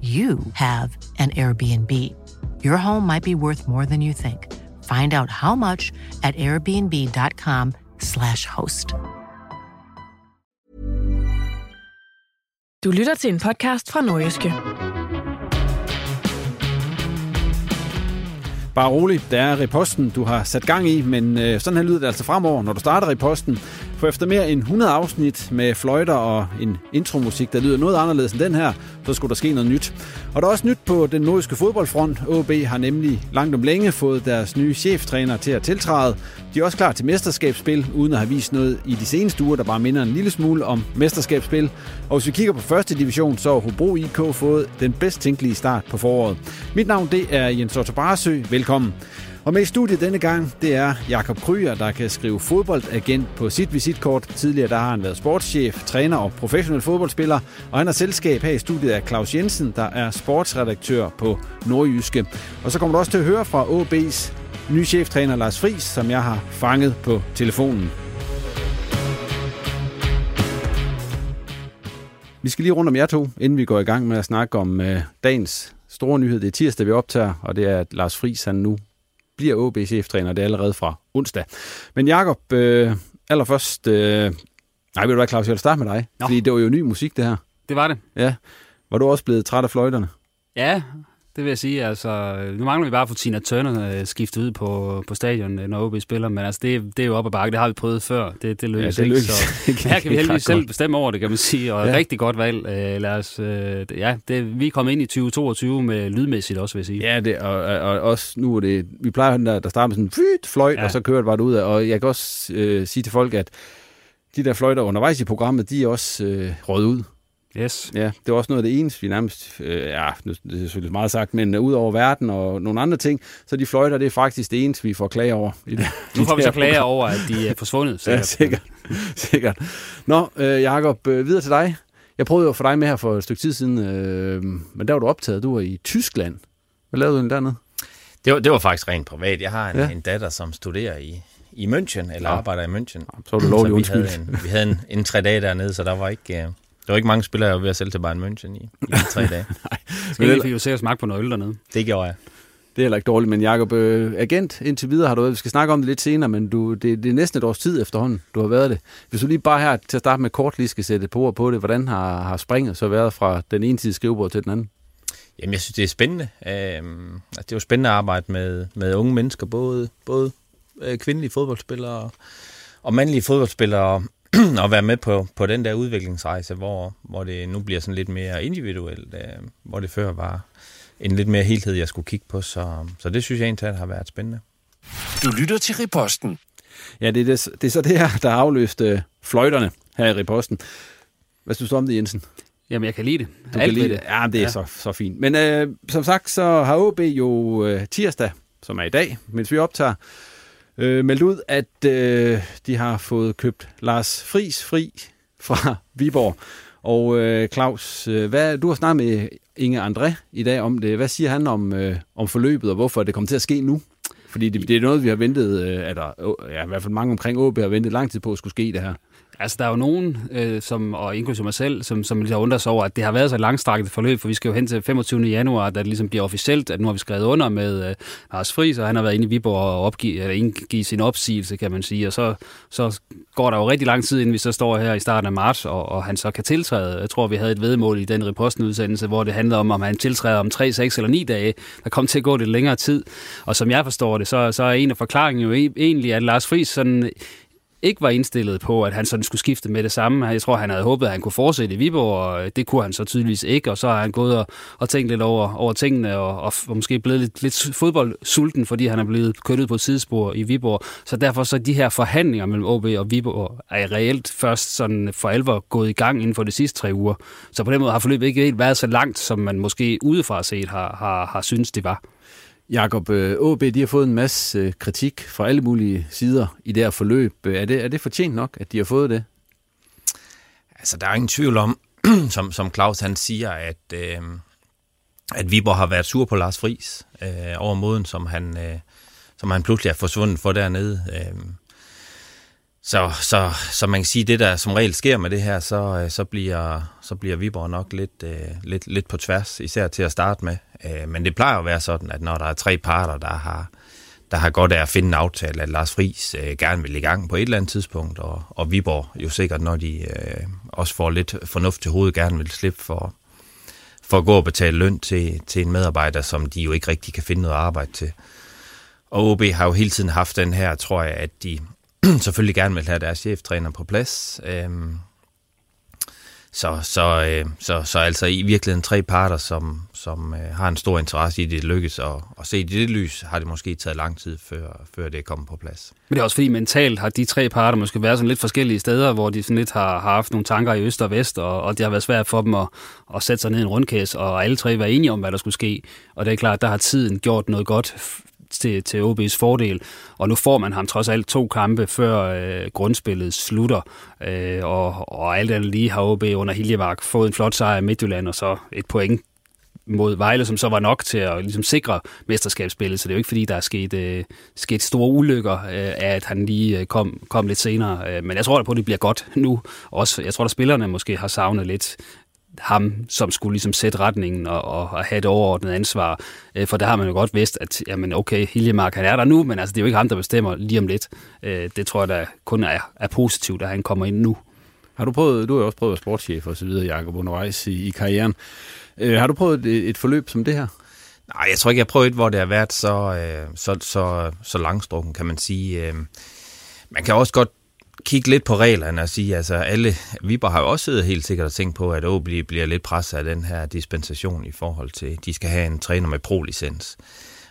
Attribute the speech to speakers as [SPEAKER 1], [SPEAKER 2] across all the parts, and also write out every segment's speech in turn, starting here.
[SPEAKER 1] you have an Airbnb. Your home might be worth more than you think. Find out how much at airbnb.com/slash host.
[SPEAKER 2] Du lytter til en podcast fra Nordjyske.
[SPEAKER 3] Bare rolig, der er reposten, du har sat gang i, men øh, sådan her lyder det altså fremover, når du starter reposten. For efter mere end 100 afsnit med fløjter og en intromusik, der lyder noget anderledes end den her, så skulle der ske noget nyt. Og der er også nyt på den nordiske fodboldfront. OB har nemlig langt om længe fået deres nye cheftræner til at tiltræde. De er også klar til mesterskabsspil, uden at have vist noget i de seneste uger, der bare minder en lille smule om mesterskabsspil. Og hvis vi kigger på første division, så har Hobro IK fået den bedst tænkelige start på foråret. Mit navn det er Jens Otto Barsø. Velkommen. Og med i studiet denne gang, det er Jakob Kryer, der kan skrive fodboldagent på sit visitkort. Tidligere der har han været sportschef, træner og professionel fodboldspiller, og han har selskab her i studiet af Claus Jensen, der er sportsredaktør på Nordjyske. Og så kommer du også til at høre fra OB's nye cheftræner Lars Friis, som jeg har fanget på telefonen. Vi skal lige rundt om jer to, inden vi går i gang med at snakke om øh, dagens store nyhed. Det er tirsdag, vi optager, og det er, at Lars Friis han nu bliver OB-cheftræner. Det er allerede fra onsdag. Men Jakob, øh, allerførst... Øh, nej, vil du være, Claus, jeg vil starte med dig. Nå. Fordi det var jo ny musik, det her.
[SPEAKER 4] Det var det.
[SPEAKER 3] Ja. Var du også blevet træt af fløjterne?
[SPEAKER 4] Ja, det vil jeg sige. Altså, nu mangler vi bare at få Tina Turner skiftet ud på, på stadion, når OB spiller, men altså, det, det er jo op ad bakke. Det har vi prøvet før. Det, det lykkes ja, det ikke. Så her kan vi heldigvis selv bestemme over det, kan man sige, og ja. rigtig godt valg. Øh, lad os, øh, ja, det, vi er kommet ind i 2022 med lydmæssigt også, vil jeg sige.
[SPEAKER 3] Ja, det, og, og, og også nu er det, vi plejer der, der starter med sådan en fyt fløjt, ja. og så kører det bare ud af, og jeg kan også øh, sige til folk, at de der fløjter undervejs i programmet, de er også øh, røget ud.
[SPEAKER 4] Yes.
[SPEAKER 3] Ja, det var også noget af det eneste, vi nærmest, øh, ja, det er selvfølgelig meget sagt, men uh, ud over verden og nogle andre ting, så de fløjter, det er faktisk det eneste, vi får klage over. I det,
[SPEAKER 4] nu får vi så klage over, at de er forsvundet.
[SPEAKER 3] Sikkert. Ja, sikkert. sikkert. Nå, øh, Jacob, øh, videre til dig. Jeg prøvede jo at få dig med her for et stykke tid siden, øh, men der var du optaget. Du var i Tyskland. Hvad lavede du dernede?
[SPEAKER 5] Det var, det var faktisk rent privat. Jeg har en, ja. en datter, som studerer i, i München, eller ja. arbejder i München. Ja,
[SPEAKER 3] så var du lovlig
[SPEAKER 5] undskyld. Vi havde, en, vi havde en, en tre dage dernede, så der var ikke... Øh, der var ikke mange spillere, jeg var ved at sælge til Bayern München i, i tre dage.
[SPEAKER 4] Nej. Skal vi fik jo sikkert smagt på noget øl dernede.
[SPEAKER 5] Det gjorde jeg.
[SPEAKER 3] Det er heller ikke dårligt, men Jacob, øh, agent indtil videre har du, vi skal snakke om det lidt senere, men du, det, det er næsten et års tid efterhånden, du har været det. Hvis du lige bare her til at starte med kort lige skal sætte på ord på det, hvordan har, har springet så været fra den ene side skrivebord til den anden?
[SPEAKER 5] Jamen, jeg synes, det er spændende. Øhm, altså, det er jo spændende at arbejde med, med unge mennesker, både, både øh, kvindelige fodboldspillere og mandlige fodboldspillere, at være med på, på den der udviklingsrejse, hvor, hvor det nu bliver sådan lidt mere individuelt, øh, hvor det før var en lidt mere helhed, jeg skulle kigge på. Så, så det synes jeg egentlig har været spændende.
[SPEAKER 6] Du lytter til Riposten.
[SPEAKER 3] Ja, det er, det, det er så det her, der har afløst øh, fløjterne her i Riposten. Hvad synes du om det, Jensen?
[SPEAKER 4] Jamen, jeg kan lide det.
[SPEAKER 3] Du Alt kan lide det. Ja, det er ja. Så, så fint. Men øh, som sagt, så har OB jo øh, tirsdag, som er i dag, mens vi optager, øh, meldt ud, at øh, de har fået købt Lars Fris fri fra Viborg. Og øh, Claus, øh, hvad, du har snakket med Inge André i dag om det. Hvad siger han om, øh, om forløbet, og hvorfor det kommer til at ske nu? Fordi det, det er noget, vi har ventet, øh, eller ja, i hvert fald mange omkring AB har ventet lang tid på, at skulle ske det her.
[SPEAKER 4] Altså, der er jo nogen, øh, som, og inklusive mig selv, som, som ligesom undrer sig over, at det har været så langstrakt forløb, for vi skal jo hen til 25. januar, da det ligesom bliver officielt, at nu har vi skrevet under med øh, Lars Friis, og han har været inde i Viborg og opgive, eller indgive sin opsigelse, kan man sige, og så, så går der jo rigtig lang tid, inden vi så står her i starten af marts, og, og han så kan tiltræde. Jeg tror, vi havde et vedmål i den repostenudsendelse, hvor det handlede om, om han tiltræder om 3, 6 eller 9 dage. Der kom til at gå lidt længere tid, og som jeg forstår det, så, så er en af forklaringen jo e-, egentlig, at Lars Friis sådan ikke var indstillet på, at han sådan skulle skifte med det samme. Jeg tror, han havde håbet, at han kunne fortsætte i Viborg, og det kunne han så tydeligvis ikke, og så har han gået og, og tænkt lidt over, over tingene, og, og, og måske blevet lidt, lidt fodboldsulten, fordi han er blevet kørt ud på et sidespor i Viborg. Så derfor så de her forhandlinger mellem OB og Viborg er reelt først sådan for alvor gået i gang inden for de sidste tre uger. Så på den måde har forløbet ikke helt været så langt, som man måske udefra set har, har, har synes det var.
[SPEAKER 3] Jakob, øh, AB de har fået en masse øh, kritik fra alle mulige sider i det her forløb. Øh, er det, er det fortjent nok, at de har fået det?
[SPEAKER 5] Altså, der er ingen tvivl om, som, som Claus han siger, at, øh, at Viborg har været sur på Lars Friis øh, over måden, som han, øh, som han pludselig er forsvundet for dernede. Øh, så, så, så man kan sige, det der som regel sker med det her, så, øh, så, bliver, så bliver Viborg nok lidt, øh, lidt, lidt på tværs, især til at starte med. Øh, men det plejer at være sådan, at når der er tre parter, der har, der har godt af at finde en aftale, at Lars Friis øh, gerne vil i gang på et eller andet tidspunkt, og, og Viborg jo sikkert, når de øh, også får lidt fornuft til hovedet, gerne vil slippe for, for at gå og betale løn til, til en medarbejder, som de jo ikke rigtig kan finde noget arbejde til. Og OB har jo hele tiden haft den her, tror jeg, at de selvfølgelig gerne vil have deres cheftræner på plads. Øhm, så, så, øh, så, så altså i virkeligheden tre parter, som, som øh, har en stor interesse i, at det lykkes. Og, og se i det lys har det måske taget lang tid, før, før det er kommet på plads.
[SPEAKER 4] Men det er også fordi mentalt har de tre parter måske været sådan lidt forskellige steder, hvor de sådan lidt har, har haft nogle tanker i øst og vest, og, og det har været svært for dem at, at sætte sig ned i en rundkæs, og alle tre var enige om, hvad der skulle ske. Og det er klart, der har tiden gjort noget godt til, til OB's fordel. Og nu får man ham trods alt to kampe, før øh, grundspillet slutter. Øh, og, og alt andet lige har OB under Hiljemark fået en flot sejr i Midtjylland, og så et point mod Vejle, som så var nok til at ligesom, sikre mesterskabsspillet. Så det er jo ikke, fordi der er sket, øh, sket store ulykker øh, af, at han lige øh, kom, kom lidt senere. Øh, men jeg tror da på, at det bliver godt nu. Også, jeg tror, at spillerne måske har savnet lidt ham, som skulle ligesom sætte retningen og, og, og have et overordnet ansvar. Øh, for der har man jo godt vidst, at jamen okay, Hiljemark han er der nu, men altså, det er jo ikke ham, der bestemmer lige om lidt. Øh, det tror jeg da kun er, er positivt, at han kommer ind nu.
[SPEAKER 3] Har du prøvet, du har jo også prøvet at sportschef og så videre, Jacob, undervejs i, i karrieren. Øh, har du prøvet et, et forløb som det her?
[SPEAKER 5] Nej, jeg tror ikke, jeg har prøvet et, hvor det har været så, øh, så, så, så langstrukken, kan man sige. Øh, man kan også godt kigge lidt på reglerne og sige, altså alle, Viber har jo også siddet helt sikkert og tænkt på, at OB bliver lidt presset af den her dispensation i forhold til, at de skal have en træner med pro-licens.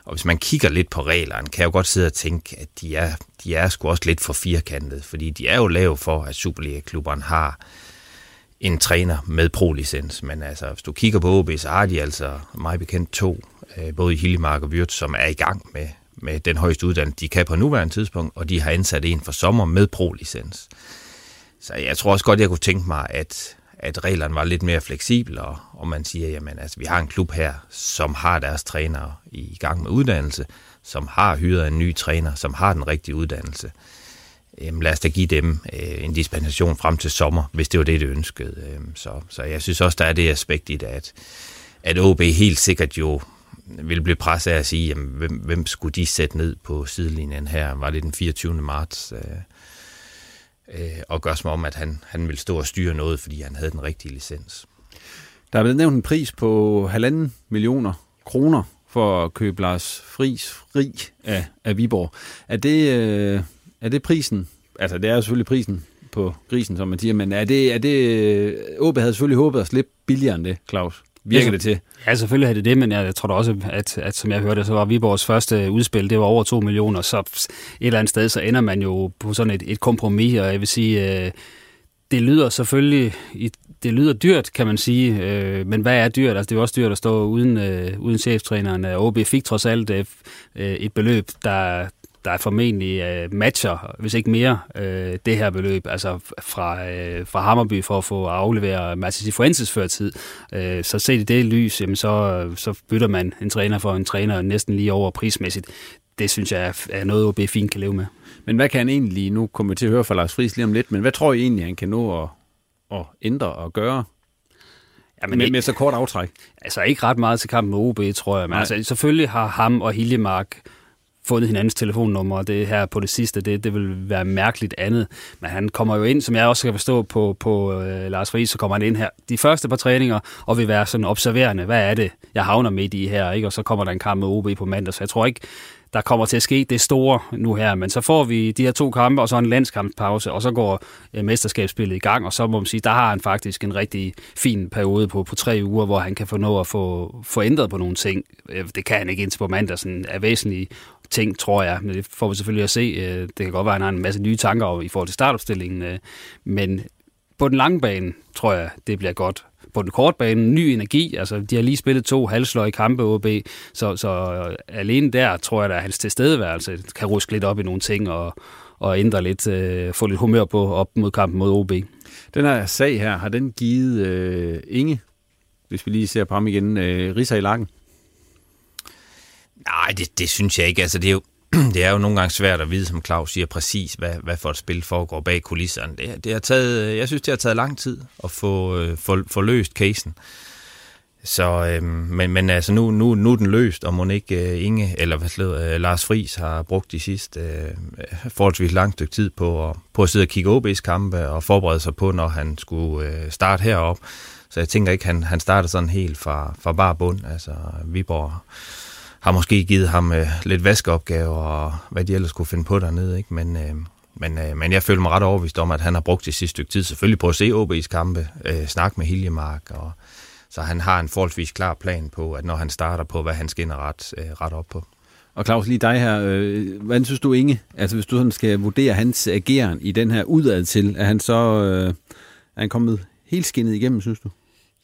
[SPEAKER 5] Og hvis man kigger lidt på reglerne, kan jeg jo godt sidde og tænke, at de er, de er sgu også lidt for firkantet, fordi de er jo lavet for, at Superliga-klubberne har en træner med pro-licens. Men altså, hvis du kigger på OB, så har de altså meget bekendt to, øh, både i Hillemark og Vyrt, som er i gang med, med den højeste uddannelse, de kan på nuværende tidspunkt, og de har ansat en for sommer med pro-licens. Så jeg tror også godt, jeg kunne tænke mig, at, at reglerne var lidt mere fleksible, og, og man siger, jamen altså, vi har en klub her, som har deres trænere i gang med uddannelse, som har hyret en ny træner, som har den rigtige uddannelse. Jamen, lad os da give dem øh, en dispensation frem til sommer, hvis det var det, de ønskede. Øh, så, så jeg synes også, der er det aspekt i det, at, at OB helt sikkert jo ville blive presset af at sige, jamen, hvem, hvem skulle de sætte ned på sidelinjen her? Var det den 24. marts? Øh, øh, og gør som om, at han, han ville stå og styre noget, fordi han havde den rigtige licens.
[SPEAKER 3] Der er blevet nævnt en pris på halvanden millioner kroner for at købe Lars Friis fri af, af Viborg. Er det, øh, er det prisen? Altså, det er jo selvfølgelig prisen på grisen, som man siger, men er det, er det, øh, OB havde selvfølgelig håbet at slippe billigere end det, Claus virker det til.
[SPEAKER 4] Ja, selvfølgelig havde det det, men jeg, tror da også, at, at som jeg hørte, så var Viborgs første udspil, det var over 2 millioner, så et eller andet sted, så ender man jo på sådan et, et kompromis, og jeg vil sige, øh, det lyder selvfølgelig, det lyder dyrt, kan man sige, øh, men hvad er dyrt? Altså, det er jo også dyrt at stå uden, øh, uden cheftræneren. OB fik trods alt et beløb, der, der formentlig øh, matcher, hvis ikke mere, øh, det her beløb, altså fra, øh, fra Hammerby for at få afleveret Martin Fuentes før tid. Øh, så set i det lys, jamen så, så bytter man en træner for en træner næsten lige over prismæssigt. Det synes jeg er noget, OB fint kan leve med.
[SPEAKER 3] Men hvad kan han egentlig, nu kommer vi til at høre fra Lars Friis lige om lidt, men hvad tror I egentlig, han kan nå at, at ændre og gøre Jamen, med, med så kort aftræk?
[SPEAKER 4] Altså ikke ret meget til kampen med OB, tror jeg. Men altså, selvfølgelig har ham og Hiljemark fundet hinandens telefonnummer, og det her på det sidste, det, det vil være mærkeligt andet. Men han kommer jo ind, som jeg også kan forstå på, på øh, Lars Friis, så kommer han ind her de første par træninger, og vil være sådan observerende. Hvad er det, jeg havner midt i her? Ikke? Og så kommer der en kamp med OB på mandag, så jeg tror ikke, der kommer til at ske det store nu her. Men så får vi de her to kampe, og så en landskampspause, og så går øh, mesterskabsspillet i gang, og så må man sige, der har han faktisk en rigtig fin periode på, på tre uger, hvor han kan få nå at få, få ændret på nogle ting. Øh, det kan han ikke indtil på mandag, sådan er væsentlige ting, tror jeg. Men det får vi selvfølgelig at se. Øh, det kan godt være, at han har en masse nye tanker i forhold til startopstillingen. Øh, men på den lange bane, tror jeg, det bliver godt på den korte bane, ny energi. Altså, de har lige spillet to halvsløje kampe OB, så, så øh, alene der tror jeg, at hans tilstedeværelse kan ruske lidt op i nogle ting og, og ændre lidt, øh, få lidt humør på op mod kampen mod OB.
[SPEAKER 3] Den her sag her, har den givet øh, Inge, hvis vi lige ser på ham igen, øh, Risa i lakken?
[SPEAKER 5] Nej, det, det synes jeg ikke. Altså, det er jo, det er jo nogle gange svært at vide, som Claus siger, præcis, hvad, hvad for et spil foregår bag kulisserne. Det, det har taget, øh, jeg synes, det har taget lang tid at få, øh, få, få løst casen. Så, øh, men, men altså nu, nu, nu er den løst, og må ikke øh, Inge, eller hvad slet, øh, Lars Fris har brugt de sidste øh, forholdsvis langt stykke tid på at, på at sidde og kigge OB's kampe og forberede sig på, når han skulle øh, starte herop. Så jeg tænker ikke, han, han starter sådan helt fra, fra bare bund. Altså, Viborg har måske givet ham øh, lidt vaskeopgaver og hvad de ellers kunne finde på dernede. Ikke? Men, øh, men, øh, men jeg føler mig ret overbevist om, at han har brugt det sidste stykke tid selvfølgelig på at se OB's kampe, øh, snakke med Hiljemark, og, så han har en forholdsvis klar plan på, at når han starter på, hvad han skal ind og ret, øh, ret op på.
[SPEAKER 3] Og Claus, lige dig her. Øh, hvordan synes du, Inge, altså hvis du sådan skal vurdere hans ageren i den her udad til, er han så øh, er han kommet helt skinnet igennem, synes du?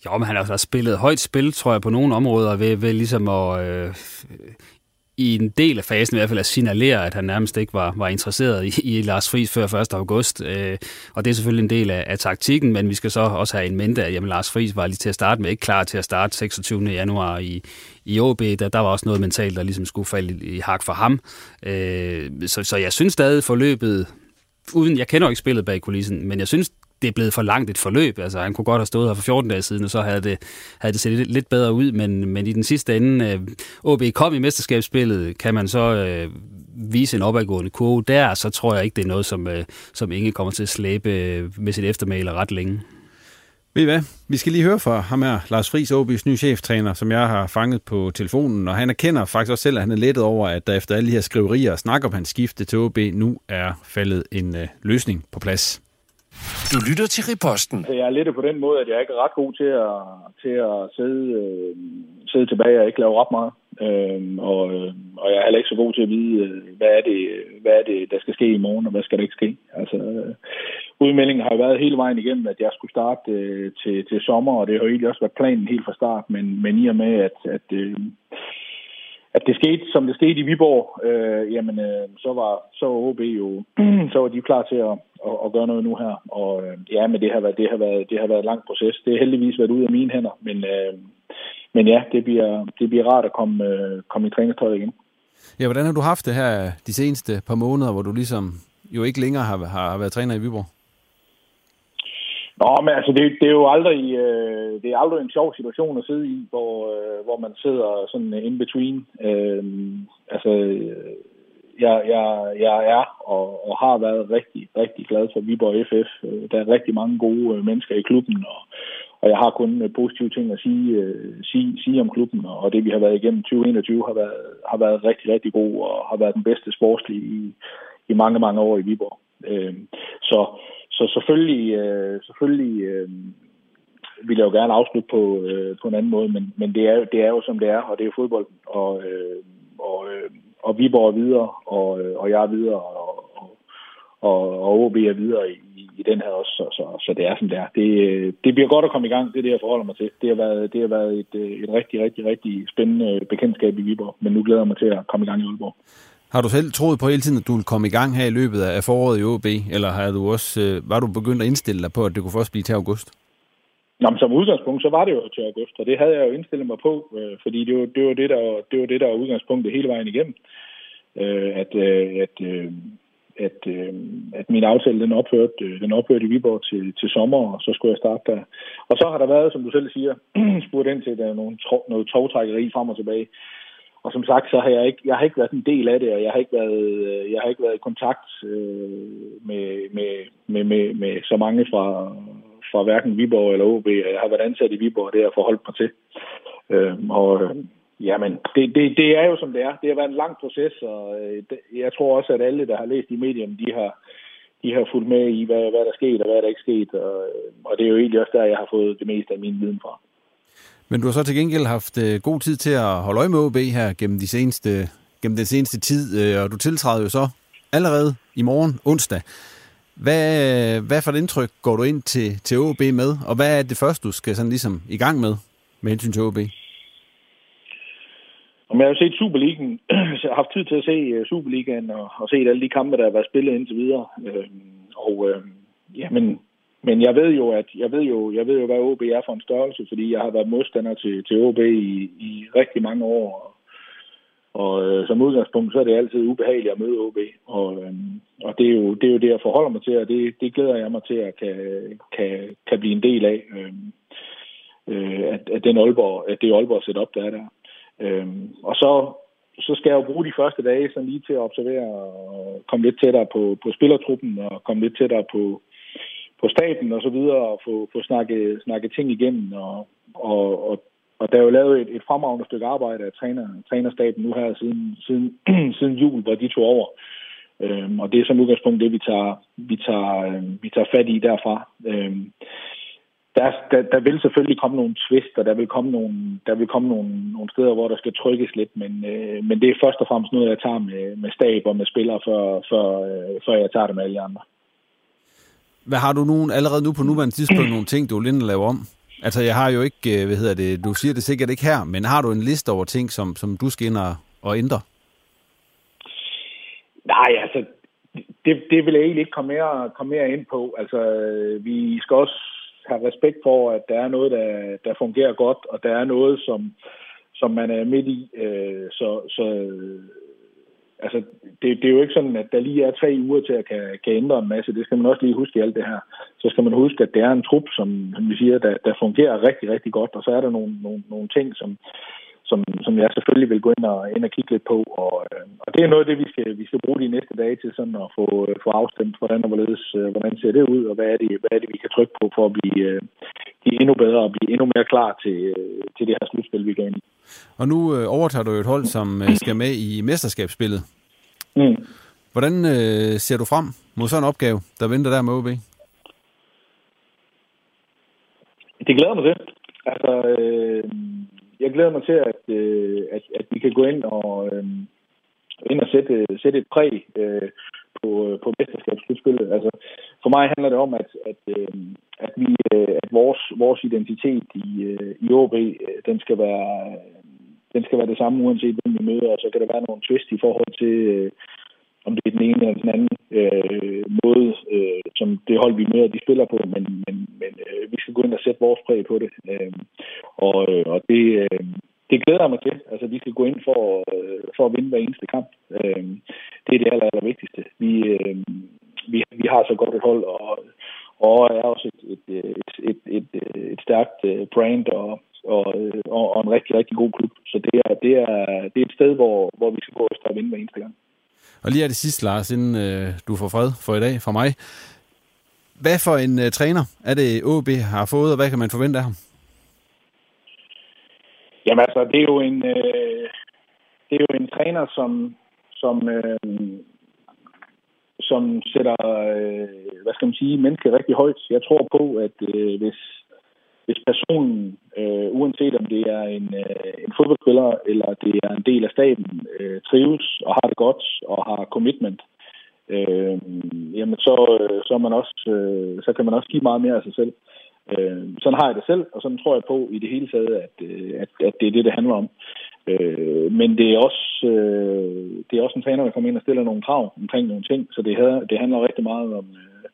[SPEAKER 4] Jo, men han har også spillet højt spil, tror jeg, på nogle områder, ved, ved ligesom at... Øh, i en del af fasen i hvert fald at signalere, at han nærmest ikke var, var interesseret i, i Lars Friis før 1. august. Øh, og det er selvfølgelig en del af, af taktikken, men vi skal så også have en mente, at jamen, Lars Friis var lige til at starte med, ikke klar til at starte 26. januar i, i OB. Der, der var også noget mentalt, der ligesom skulle falde i, i hak for ham. Øh, så, så jeg synes stadig forløbet, uden, jeg kender jo ikke spillet bag kulissen, men jeg synes det er blevet for langt et forløb. Altså, han kunne godt have stået her for 14 dage siden, og så havde det, havde det set lidt bedre ud, men, men i den sidste ende, øh, OB kom i mesterskabsspillet, kan man så øh, vise en opadgående kurve der, så tror jeg ikke, det er noget, som, øh, som Inge kommer til at slæbe øh, med sit eftermæle ret længe.
[SPEAKER 3] Ved I hvad? Vi skal lige høre fra ham her, Lars Friis, OB's nye cheftræner, som jeg har fanget på telefonen, og han erkender faktisk også selv, at han er lettet over, at der efter alle de her skriverier og snak om hans skifte til OB, nu er faldet en øh, løsning på plads.
[SPEAKER 6] Du lytter til Riposten.
[SPEAKER 7] Jeg er lidt på den måde, at jeg ikke er ret god til at, til at sidde, øh, sidde tilbage og ikke lave ret meget. Øhm, øh, og, og jeg er heller ikke så god til at vide, øh, hvad er, det, hvad er det, der skal ske i morgen, og hvad skal der ikke ske. Altså, øh, udmeldingen har jo været hele vejen igennem, at jeg skulle starte øh, til, til sommer, og det har jo egentlig også været planen helt fra start, men, men i og med, at, at øh, at det skete, som det skete i Viborg, øh, jamen, øh, så var så var OB jo, så var de klar til at, at, at gøre noget nu her. Og øh, ja, men det har været, det har været, det har været en lang proces. Det har heldigvis været ud af mine hænder, men, øh, men ja, det bliver, det bliver rart at komme, øh, komme i træningstøjet igen.
[SPEAKER 3] Ja, hvordan har du haft det her de seneste par måneder, hvor du ligesom jo ikke længere har, har været træner i Viborg?
[SPEAKER 7] Nå, men altså, det, det er jo aldrig, øh, det er aldrig en sjov situation at sidde i, hvor, øh, hvor man sidder sådan in between. Øhm, altså, øh, altså, jeg, jeg, jeg er og, og har været rigtig, rigtig glad for Viborg FF. Øh, der er rigtig mange gode øh, mennesker i klubben, og, og jeg har kun øh, positive ting at sige, øh, sige, sige om klubben, og det vi har været igennem 2021 har været, har været rigtig, rigtig god og har været den bedste sportslige i, i mange, mange år i Viborg. Øh, så så selvfølgelig, øh, selvfølgelig øh, vil jeg jo gerne afslutte på, øh, på en anden måde, men, men det, er, det er jo som det er, og det er jo fodbold, og, øh, og, øh, og Viborg er videre, og, øh, og jeg er videre, og, og, og, og OB er videre i, i den her også, så, så, så det er som det er. Det, øh, det bliver godt at komme i gang, det er det, jeg forholder mig til. Det har været, det har været et, øh, et rigtig, rigtig, rigtig spændende bekendtskab i Viborg, men nu glæder jeg mig til at komme i gang i Aalborg.
[SPEAKER 3] Har du selv troet på hele tiden, at du ville komme i gang her i løbet af foråret i OB, eller har du også, øh, var du begyndt at indstille dig på, at det kunne først blive til august?
[SPEAKER 7] Nå, men som udgangspunkt, så var det jo til august, og det havde jeg jo indstillet mig på, øh, fordi det var, det var det, der, det var det, der var udgangspunktet hele vejen igennem. Øh, at, øh, at, øh, at, øh, at min aftale, den ophørte, øh, den ophørte i Viborg til, til sommer, og så skulle jeg starte der. Og så har der været, som du selv siger, spurgt ind til, at der er nogle, noget togtrækkeri frem og tilbage. Og som sagt, så har jeg ikke, jeg har ikke været en del af det, og jeg har ikke været, øh, jeg har ikke været i kontakt øh, med, med, med, med, med så mange fra, fra hverken Viborg eller OB. Jeg har været ansat i Viborg, og det har jeg forholdt mig til. Øh, og øh, jamen, det, det, det er jo som det er. Det har været en lang proces, og øh, jeg tror også, at alle, der har læst i medierne, de har, de har fulgt med i, hvad, hvad der er sket og hvad der ikke er sket. Og, øh, og det er jo egentlig også der, jeg har fået det meste af min viden fra.
[SPEAKER 3] Men du har så til gengæld haft øh, god tid til at holde øje med OB her gennem, de seneste, gennem den seneste tid, øh, og du tiltræder jo så allerede i morgen, onsdag. Hvad, hvad for et indtryk går du ind til, til OB med, og hvad er det første, du skal sådan ligesom i gang med, med hensyn til OB?
[SPEAKER 7] Om jeg har set Superligaen, jeg har haft tid til at se øh, Superligaen og, og set alle de kampe, der har været spillet indtil videre. Øh, og øh, jamen, men jeg ved jo, at jeg ved jo, jeg ved jo, hvad OB er for en størrelse, fordi jeg har været modstander til, til OB i, i rigtig mange år. Og øh, som udgangspunkt, så er det altid ubehageligt at møde OB. Og, øh, og det, er jo, det er jo det, jeg forholder mig til, og det, det glæder jeg mig til at kan, kan, kan blive en del af. Øh, øh, at, at, den Aalborg, at det Aalborg setup, der er der. Øh, og så, så skal jeg jo bruge de første dage sådan lige til at observere og komme lidt tættere på, på spillertruppen og komme lidt tættere på, på staten og så videre og få, få snakket, snakket ting igennem. Og, og, og, og der er jo lavet et, et fremragende stykke arbejde af træner, trænerstaben nu her siden, siden, siden jul, hvor de tog over. Øhm, og det er som udgangspunkt det, vi tager, vi tager, øh, vi tager fat i derfra. Øhm, der, der, der vil selvfølgelig komme nogle twist, og der vil komme nogle, der vil komme nogle, nogle steder, hvor der skal trykkes lidt, men, øh, men det er først og fremmest noget, jeg tager med, med stab og med spillere, før, før, øh, før jeg tager det med alle andre.
[SPEAKER 3] Hvad har du nogen, allerede nu på nuværende tidspunkt nogle ting, du vil lave om? Altså, jeg har jo ikke, øh, hvad hedder det, du siger det sikkert ikke her, men har du en liste over ting, som, som du skal ind og, og ændre?
[SPEAKER 7] Nej, altså, det, det vil jeg egentlig ikke komme mere, komme mere ind på. Altså, øh, vi skal også have respekt for, at der er noget, der, der fungerer godt, og der er noget, som, som man er midt i. Øh, så, så altså, det, det er jo ikke sådan, at der lige er tre uger til at kan, kan ændre en masse. Det skal man også lige huske i alt det her. Så skal man huske, at det er en trup, som, som vi siger, der, der fungerer rigtig, rigtig godt. Og så er der nogle, nogle, nogle ting, som, som, som jeg selvfølgelig vil gå ind og, ind og kigge lidt på. Og, øh, og det er noget af det, vi skal, vi skal bruge de næste dage til sådan at få, øh, få afstemt, hvordan og hvorledes, øh, hvordan ser det ud, og hvad er det, hvad er det vi kan trykke på for at blive, blive endnu bedre og blive endnu mere klar til, til det her slutspil, vi går ind i.
[SPEAKER 3] Og nu overtager du et hold, som øh, skal med i mesterskabsspillet.
[SPEAKER 7] Mm.
[SPEAKER 3] Hvordan øh, ser du frem mod sådan en opgave, der venter der med OB?
[SPEAKER 7] Det glæder mig til. Altså, øh, jeg glæder mig til, at, øh, at, at vi kan gå ind og, øh, ind og sætte, sætte et præg øh, på, på mesterskabsslutspillet. Altså, for mig handler det om, at, at, øh, at, vi, øh, at vores, vores identitet i, øh, i OB, øh, den skal være øh, den skal være det samme, uanset hvem vi møder, og så kan der være nogle twist i forhold til, øh, om det er den ene eller den anden øh, måde, øh, som det hold, vi møder, de spiller på, men, men, men øh, vi skal gå ind og sætte vores præg på det. Øhm, øh, og, og det, øh, det glæder jeg mig til. Altså, vi skal gå ind for, øh, for at vinde hver eneste kamp. Øh, det er det aller, aller vigtigste. Vi, øh, vi, vi har så godt et hold, og, og er også et, et, et, et, et, et stærkt øh, brand, og, og, øh, og, og en rigtig, rigtig god klub. Så det er, det er, det er et sted, hvor, hvor vi skal gå og vinde hver eneste gang.
[SPEAKER 3] Og lige er det sidste, Lars, inden øh, du får fred for i dag fra mig. Hvad for en øh, træner er det, OB har fået, og hvad kan man forvente af ham?
[SPEAKER 7] Jamen altså, det er jo en, øh, det er jo en træner, som, som, øh, som sætter, øh, hvad skal man sige, mennesket rigtig højt. Jeg tror på, at øh, hvis, hvis personen, øh, uanset om det er en, øh, en fodboldspiller eller det er en del af staten, øh, trives og har det godt og har commitment, øh, jamen så, øh, så, man også, øh, så kan man også give meget mere af sig selv. Øh, sådan har jeg det selv, og sådan tror jeg på i det hele taget, at, øh, at, at det er det, det handler om. Øh, men det er, også, øh, det er også en træner, der kommer ind og stiller nogle krav omkring nogle ting, så det, her, det handler rigtig meget om, øh,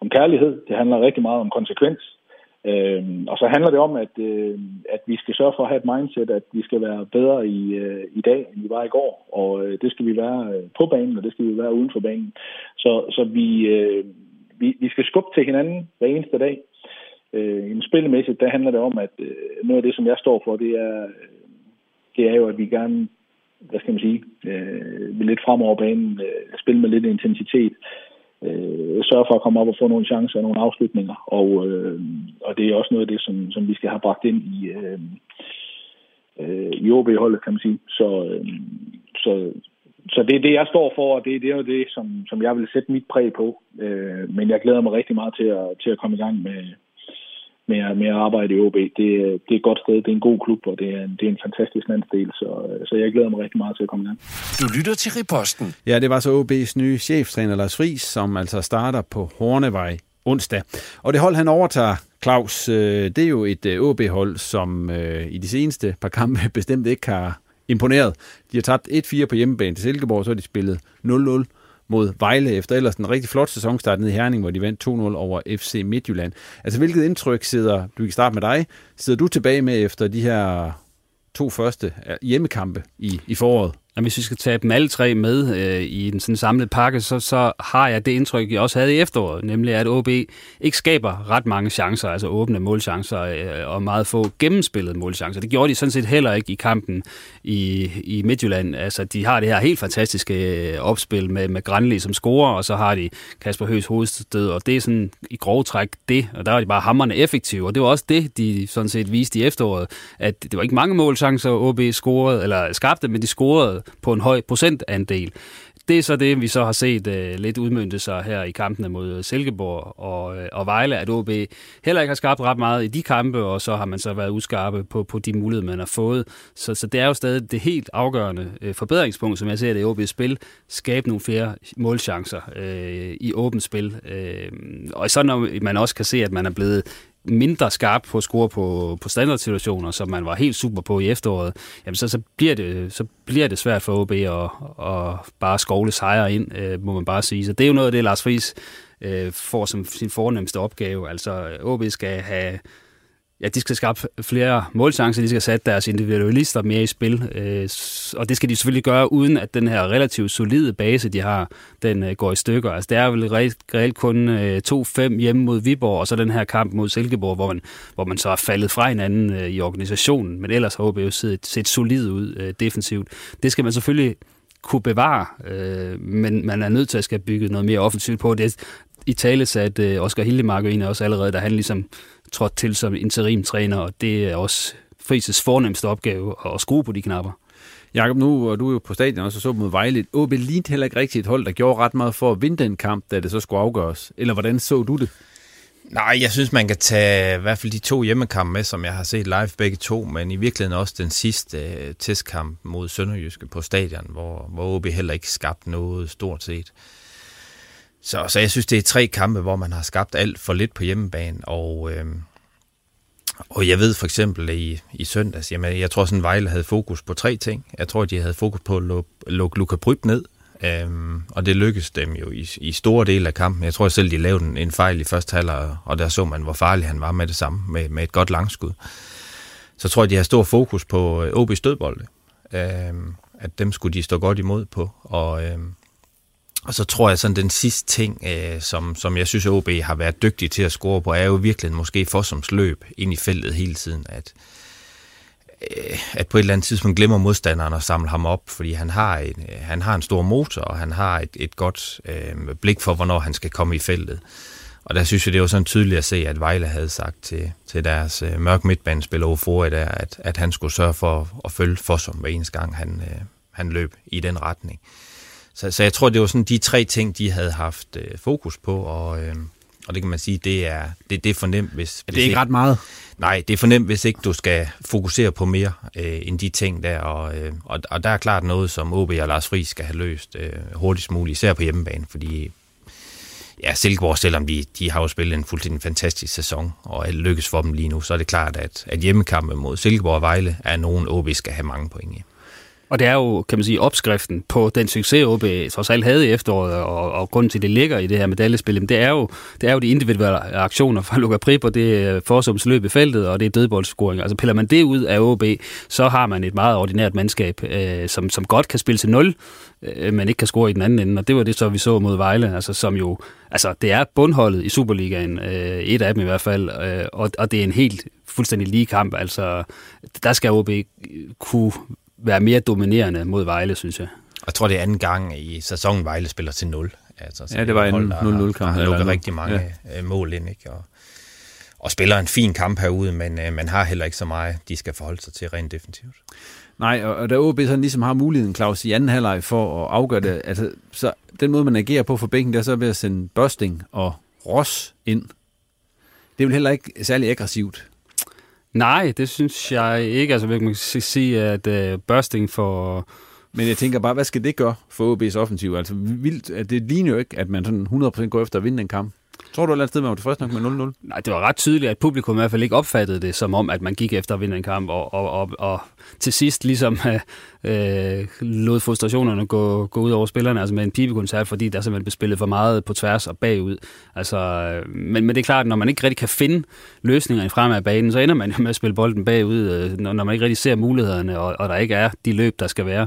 [SPEAKER 7] om kærlighed, det handler rigtig meget om konsekvens, øh, og så handler det om, at, øh, at vi skal sørge for at have et mindset, at vi skal være bedre i, øh, i dag, end vi var i går, og øh, det skal vi være øh, på banen, og det skal vi være uden for banen. Så, så vi, øh, vi, vi skal skubbe til hinanden hver eneste dag. Øh, en spillemæssigt, der handler det om, at øh, noget af det, som jeg står for, det er øh, det er jo, at vi gerne, hvad skal man sige, øh, vil lidt fremover banen, øh, spille med lidt intensitet, øh, sørge for at komme op og få nogle chancer og nogle afslutninger. Og, øh, og det er også noget af det, som, som vi skal have bragt ind i, øh, øh, i OB-holdet, kan man sige. Så, øh, så, så det er det, jeg står for, og det, det er det, som, som jeg vil sætte mit præg på. Øh, men jeg glæder mig rigtig meget til at, til at komme i gang med, med, med at arbejde i OB. Det, det er et godt sted, det er en god klub, og det er, det er en fantastisk landsdel, så, så jeg glæder mig rigtig meget til at komme i gang.
[SPEAKER 6] Du lytter til Riposten.
[SPEAKER 3] Ja, det var så OB's nye cheftræner Lars Friis, som altså starter på Hornevej onsdag. Og det hold, han overtager, Claus, øh, det er jo et OB-hold, øh, som øh, i de seneste par kampe bestemt ikke har imponeret. De har tabt 1-4 på hjemmebane til Silkeborg, så har de spillet 0-0 mod Vejle efter ellers en rigtig flot sæsonstart nede i Herning, hvor de vandt 2-0 over FC Midtjylland. Altså hvilket indtryk sidder, du kan starte med dig, sidder du tilbage med efter de her to første hjemmekampe i, i foråret?
[SPEAKER 4] Jamen, hvis vi skal tage dem alle tre med øh, i den sådan samlede pakke, så, så har jeg det indtryk, jeg også havde i efteråret, nemlig at OB ikke skaber ret mange chancer, altså åbne målchancer øh, og meget få gennemspillede målchancer. Det gjorde de sådan set heller ikke i kampen i, i Midtjylland. Altså, de har det her helt fantastiske øh, opspil med, med Granli som scorer, og så har de Kasper Høs hovedstød, og det er sådan i grove træk det, og der var de bare hammerne effektive, og det var også det, de sådan set viste i efteråret, at det var ikke mange målchancer, OB scorede, eller skabte, men de scorede på en høj procentandel. Det er så det, vi så har set uh, lidt udmyndte sig her i kampene mod øh, Silkeborg og, uh, og Vejle, at OB heller ikke har skabt ret meget i de kampe, og så har man så været uskarpe på, på de muligheder, man har fået. Så, så det er jo stadig det helt afgørende uh, forbedringspunkt, som jeg ser det i OB's spil, skabe nogle flere målchancer uh, i åbent spil. Uh, og så når man også kan se, at man er blevet mindre skarp på at score på, på standardsituationer, som man var helt super på i efteråret, jamen så, så, bliver, det, så bliver det svært for OB at, at bare skovle sejre ind, øh, må man bare sige. Så det er jo noget af det, Lars Friis øh, får som sin fornemmeste opgave. Altså OB skal have Ja, de skal skabe flere målchancer, de skal sætte deres individualister mere i spil, øh, og det skal de selvfølgelig gøre, uden at den her relativt solide base, de har, den øh, går i stykker. Altså, det er vel reelt, reelt kun øh, 2-5 hjemme mod Viborg, og så den her kamp mod Silkeborg, hvor man, hvor man så er faldet fra hinanden øh, i organisationen, men ellers har OB jo set, set solid ud øh, defensivt. Det skal man selvfølgelig kunne bevare, øh, men man er nødt til at skal bygge noget mere offensivt på. Det, i tale satte øh, Oscar Hildemark jo også allerede, da han ligesom trådt til som interimtræner, og det er også Frises fornemmeste opgave at skrue på de knapper.
[SPEAKER 3] Jakob, nu og du er jo på stadion også så mod Vejle. OB lignede heller ikke rigtigt et hold, der gjorde ret meget for at vinde den kamp, da det så skulle afgøres. Eller hvordan så du det?
[SPEAKER 5] Nej, jeg synes, man kan tage i hvert fald de to hjemmekampe med, som jeg har set live begge to, men i virkeligheden også den sidste uh, testkamp mod Sønderjyske på stadion, hvor, hvor OB heller ikke skabte noget stort set. Så, så jeg synes, det er tre kampe, hvor man har skabt alt for lidt på hjemmebane, og, øh, og jeg ved for eksempel i, i søndags, jamen, jeg tror sådan, Vejle havde fokus på tre ting. Jeg tror, de havde fokus på at lukke, lukke Luka Bryb ned, Øhm, og det lykkedes dem jo i, i store dele af kampen. Jeg tror selv, de lavede en, en fejl i første halvleg, og der så man, hvor farlig han var med det samme, med, med et godt langskud. Så tror jeg, de har stor fokus på øh, OB stødbolde. Øhm, at dem skulle de stå godt imod på. Og, øhm, og så tror jeg sådan, den sidste ting, øh, som, som jeg synes, OB har været dygtig til at score på, er jo virkelig måske Fossums løb ind i feltet hele tiden, at, øh, at på et eller andet tidspunkt glemmer modstanderen at samle ham op, fordi han har en, øh, han har en stor motor, og han har et, et godt øh, blik for, hvornår han skal komme i feltet. Og der synes jeg, det var sådan tydeligt at se, at Vejle havde sagt til, til deres øh, mørk midtbanespiller Ofori der, at, at han skulle sørge for at følge Fossum hver eneste gang, han, øh, han løb i den retning. Så, så jeg tror, det var sådan de tre ting, de havde haft øh, fokus på, og, øh, og det kan man sige, det er, det, det er fornemt, hvis...
[SPEAKER 3] Er det ikke ret meget?
[SPEAKER 5] Nej, det er fornemt, hvis ikke du skal fokusere på mere øh, end de ting der, og, øh, og, og der er klart noget, som OB og Lars Friis skal have løst øh, hurtigst muligt, især på hjemmebane, fordi ja, Silkeborg, selvom de, de har jo spillet en fuldstændig fantastisk sæson, og lykkes for dem lige nu, så er det klart, at, at hjemmekampe mod Silkeborg og Vejle er nogen, OB skal have mange point i.
[SPEAKER 4] Og det er jo, kan man sige, opskriften på den succes, OB trods alt havde i efteråret, og, og grunden til, at det ligger i det her medaljespil, det er jo, det er jo de individuelle aktioner fra Luka Prip, og det er forsumsløb i feltet, og det er dødboldscoring. Altså piller man det ud af OB, så har man et meget ordinært mandskab, øh, som, som godt kan spille til 0, øh, men ikke kan score i den anden ende, og det var det så, vi så mod Vejle, altså som jo, altså det er bundholdet i Superligaen, øh, et af dem i hvert fald, øh, og, og det er en helt fuldstændig lige kamp, altså der skal OB kunne være mere dominerende mod Vejle, synes jeg.
[SPEAKER 5] Jeg tror, det er anden gang i sæsonen, Vejle spiller til 0. Altså,
[SPEAKER 3] ja, det var en 0-0 kamp.
[SPEAKER 5] Han lukker rigtig mange ja. Øh, mål ind, ikke? Og, og spiller en fin kamp herude, men øh, man har heller ikke så meget, de skal forholde sig til rent defensivt.
[SPEAKER 3] Nej, og, og da OB sådan ligesom har muligheden, Claus, i anden halvleg for at afgøre det, altså, så den måde, man agerer på for bænken, det er så ved at sende Børsting og Ross ind. Det er vel heller ikke særlig aggressivt.
[SPEAKER 4] Nej, det synes jeg ikke. Altså, man kan sige, at uh, Børsting for...
[SPEAKER 3] Men jeg tænker bare, hvad skal det gøre for OB's offensiv? Altså, vildt, at det ligner jo ikke, at man sådan 100% går efter at vinde en kamp. Tror du et eller andet sted, man var tilfreds nok med 0-0?
[SPEAKER 4] Nej, det var ret tydeligt, at publikum i hvert fald ikke opfattede det som om, at man gik efter at vinde en kamp, og, og, og, og til sidst ligesom øh, lod frustrationerne gå, gå ud over spillerne, altså med en pibekoncert, fordi der simpelthen blev spillet for meget på tværs og bagud. Altså, øh, men, men det er klart, at når man ikke rigtig kan finde løsninger i fremad af banen, så ender man jo med at spille bolden bagud, øh, når, når man ikke rigtig ser mulighederne, og, og der ikke er de løb, der skal være.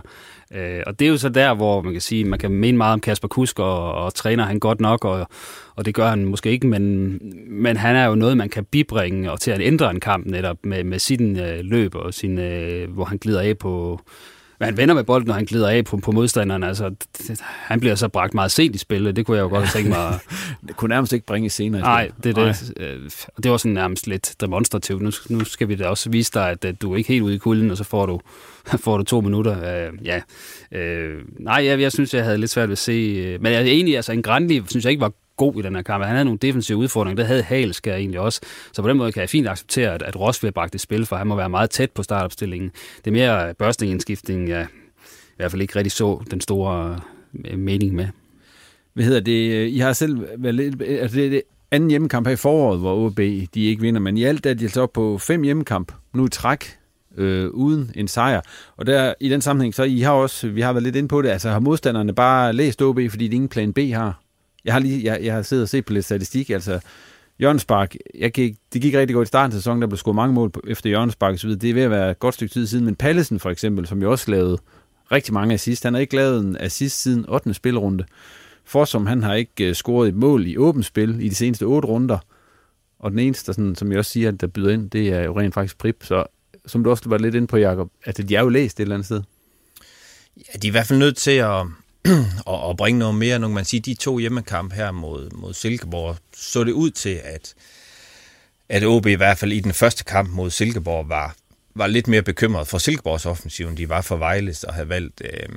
[SPEAKER 4] Øh, og det er jo så der, hvor man kan sige, man kan mene meget om Kasper Kusk, og, og træner han godt nok, og, og det gør han måske ikke, men, men han er jo noget, man kan bibringe og til at ændre en kamp netop med, med sin øh, løb, og sin, øh, hvor han glider af på, hvad han vender med bolden, når han glider af på, på modstanderen. Altså, det, han bliver så bragt meget sent i spillet. Det kunne jeg jo godt tænke mig.
[SPEAKER 3] det kunne nærmest ikke bringe senere.
[SPEAKER 4] Nej, det, det, øh, det var sådan nærmest lidt demonstrativt. Nu, nu skal vi da også vise dig, at, at du er ikke helt ude i kulden, og så får du, får du to minutter. Uh, ja. Uh, nej, jeg, jeg synes, jeg havde lidt svært ved at se. Uh, men jeg enig, altså en Grandli synes jeg ikke var god i den her kamp. Han havde nogle defensive udfordringer, det havde Halskær egentlig også. Så på den måde kan jeg fint acceptere, at, at Ross bliver bragt i spil, for han må være meget tæt på startopstillingen. Det er mere øh, børstingindskiftning, jeg i hvert fald ikke rigtig så den store øh, mening med.
[SPEAKER 3] Hvad hedder det? I har selv været lidt, øh, altså det er det anden hjemmekamp her i foråret, hvor OB de ikke vinder, men i alt er de altså op på fem hjemmekamp nu i træk, øh, uden en sejr. Og der, i den sammenhæng, så I har også, vi har været lidt inde på det, altså har modstanderne bare læst OB, fordi de ingen plan B har? Jeg har lige, jeg, jeg har siddet og set på lidt statistik, altså Jørgenspark, jeg gik, det gik rigtig godt i starten af sæsonen, der blev scoret mange mål efter Jørgenspark så Det er ved at være et godt stykke tid siden, men Pallesen for eksempel, som jo også lavede rigtig mange assist, han har ikke lavet en assist siden 8. spilrunde. Forsom, han har ikke øh, scoret et mål i åbent spil i de seneste 8 runder. Og den eneste, sådan, som jeg også siger, der byder ind, det er jo rent faktisk Prip. Så som du også var lidt inde på, Jacob, at de er jo læst et eller andet sted.
[SPEAKER 5] Ja, de er i hvert fald nødt til at, og, og bringe noget mere. Nu kan man sige, de to hjemmekamp her mod, mod Silkeborg, så det ud til, at, at OB i hvert fald i den første kamp mod Silkeborg var, var lidt mere bekymret for Silkeborgs offensiv, end de var for Vejles og havde valgt øh,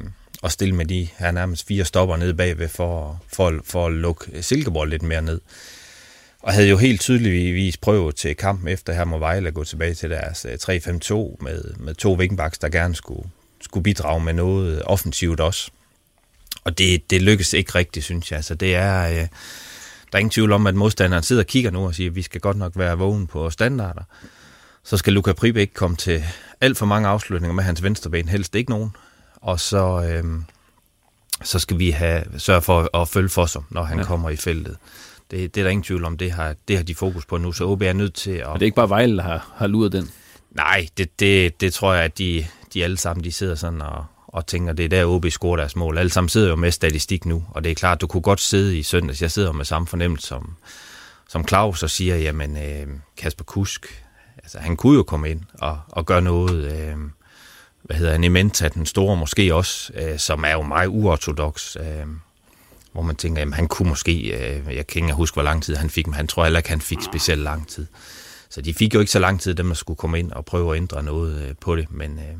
[SPEAKER 5] at stille med de her nærmest fire stopper nede bagved for, for, for at lukke Silkeborg lidt mere ned. Og havde jo helt tydeligvis prøvet til kampen efter her mod Vejle at gå tilbage til deres øh, 3-5-2 med, med to vingbaks, der gerne skulle, skulle bidrage med noget offensivt også. Og det, det lykkes ikke rigtigt, synes jeg. Altså, det er, øh, der er ingen tvivl om, at modstanderen sidder og kigger nu og siger, at vi skal godt nok være vågen på standarder. Så skal Luka Pribe ikke komme til alt for mange afslutninger med hans venstre ben, helst ikke nogen. Og så, øh, så skal vi have sørge for at følge for sig, når han ja. kommer i feltet. Det, det er der ingen tvivl om, det har, det har de fokus på nu, så OB er nødt til at... Og
[SPEAKER 3] det er ikke bare Vejle, der har, har luret den?
[SPEAKER 5] Nej, det, det, det tror jeg, at de, de alle sammen de sidder sådan og, og tænker, det er der OB scorer deres mål. Alle sammen sidder jo med statistik nu, og det er klart, du kunne godt sidde i søndags. Jeg sidder med samme fornemmelse som, som Claus og siger, jamen øh, Kasper Kusk, altså han kunne jo komme ind og, og gøre noget, øh, hvad hedder han, Ementa, den store måske også, øh, som er jo meget uortodox, øh, hvor man tænker, jamen han kunne måske, øh, jeg kan ikke huske, hvor lang tid han fik, men han tror heller ikke, han fik specielt lang tid. Så de fik jo ikke så lang tid, dem der skulle komme ind og prøve at ændre noget øh, på det, men... Øh,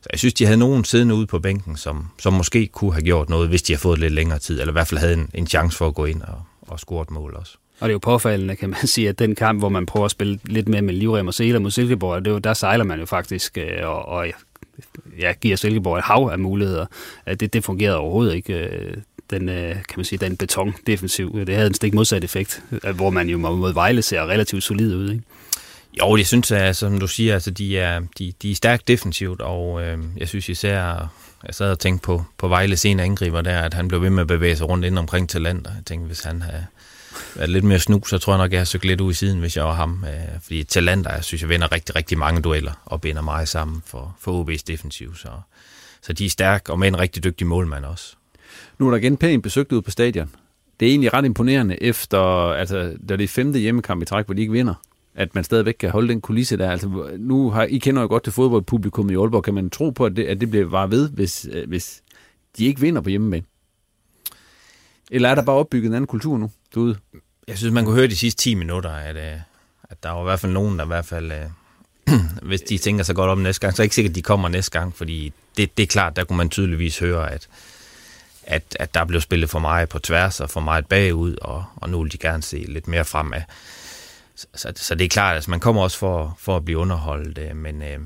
[SPEAKER 5] så jeg synes, de havde nogen siddende ude på bænken, som, som måske kunne have gjort noget, hvis de havde fået lidt længere tid, eller i hvert fald havde en, en chance for at gå ind og, og score et mål også.
[SPEAKER 4] Og det er jo påfaldende, kan man sige, at den kamp, hvor man prøver at spille lidt mere med livrem og seler mod Silkeborg, det er jo, der sejler man jo faktisk, øh, og, og ja, giver Silkeborg et hav af muligheder. Det, det fungerede overhovedet ikke øh, den, øh, kan man sige, den beton defensiv. Det havde en stik modsat effekt, hvor man jo mod Vejle ser relativt solid ud. Ikke?
[SPEAKER 5] Jo, det synes, jeg, som du siger, altså, de, er, de, de er stærkt defensivt, og øh, jeg synes især, jeg sad og tænkte på, på Vejle senere angriber der, at han blev ved med at bevæge sig rundt ind omkring talenter. Jeg tænkte, hvis han havde været lidt mere snu, så tror jeg nok, jeg har søgt lidt ud i siden, hvis jeg var ham. Øh, fordi talenter, jeg synes, jeg vinder rigtig, rigtig mange dueller og binder meget sammen for, for OB's defensiv. Så, så de er stærke, og med en rigtig dygtig målmand også.
[SPEAKER 3] Nu er der igen pænt besøgt ud på stadion. Det er egentlig ret imponerende, efter, altså, da det er femte hjemmekamp i træk, hvor de ikke vinder at man stadigvæk kan holde den kulisse der. Altså, nu har, I kender jo godt til fodboldpublikum i Aalborg. Kan man tro på, at det, at det bliver bare ved, hvis, øh, hvis de ikke vinder på hjemmebane? Eller er der bare opbygget en anden kultur nu derude?
[SPEAKER 5] Jeg synes, man kunne høre de sidste 10 minutter, at, øh, at der var i hvert fald nogen, der i hvert fald, øh, hvis de tænker sig godt om næste gang, så er det ikke sikkert, at de kommer næste gang, fordi det, det er klart, der kunne man tydeligvis høre, at, at, at der blev spillet for meget på tværs og for meget bagud, og, og nu vil de gerne se lidt mere fremad. Så, så, så det er klart, at altså, man kommer også for, for at blive underholdt, øh, men, øh,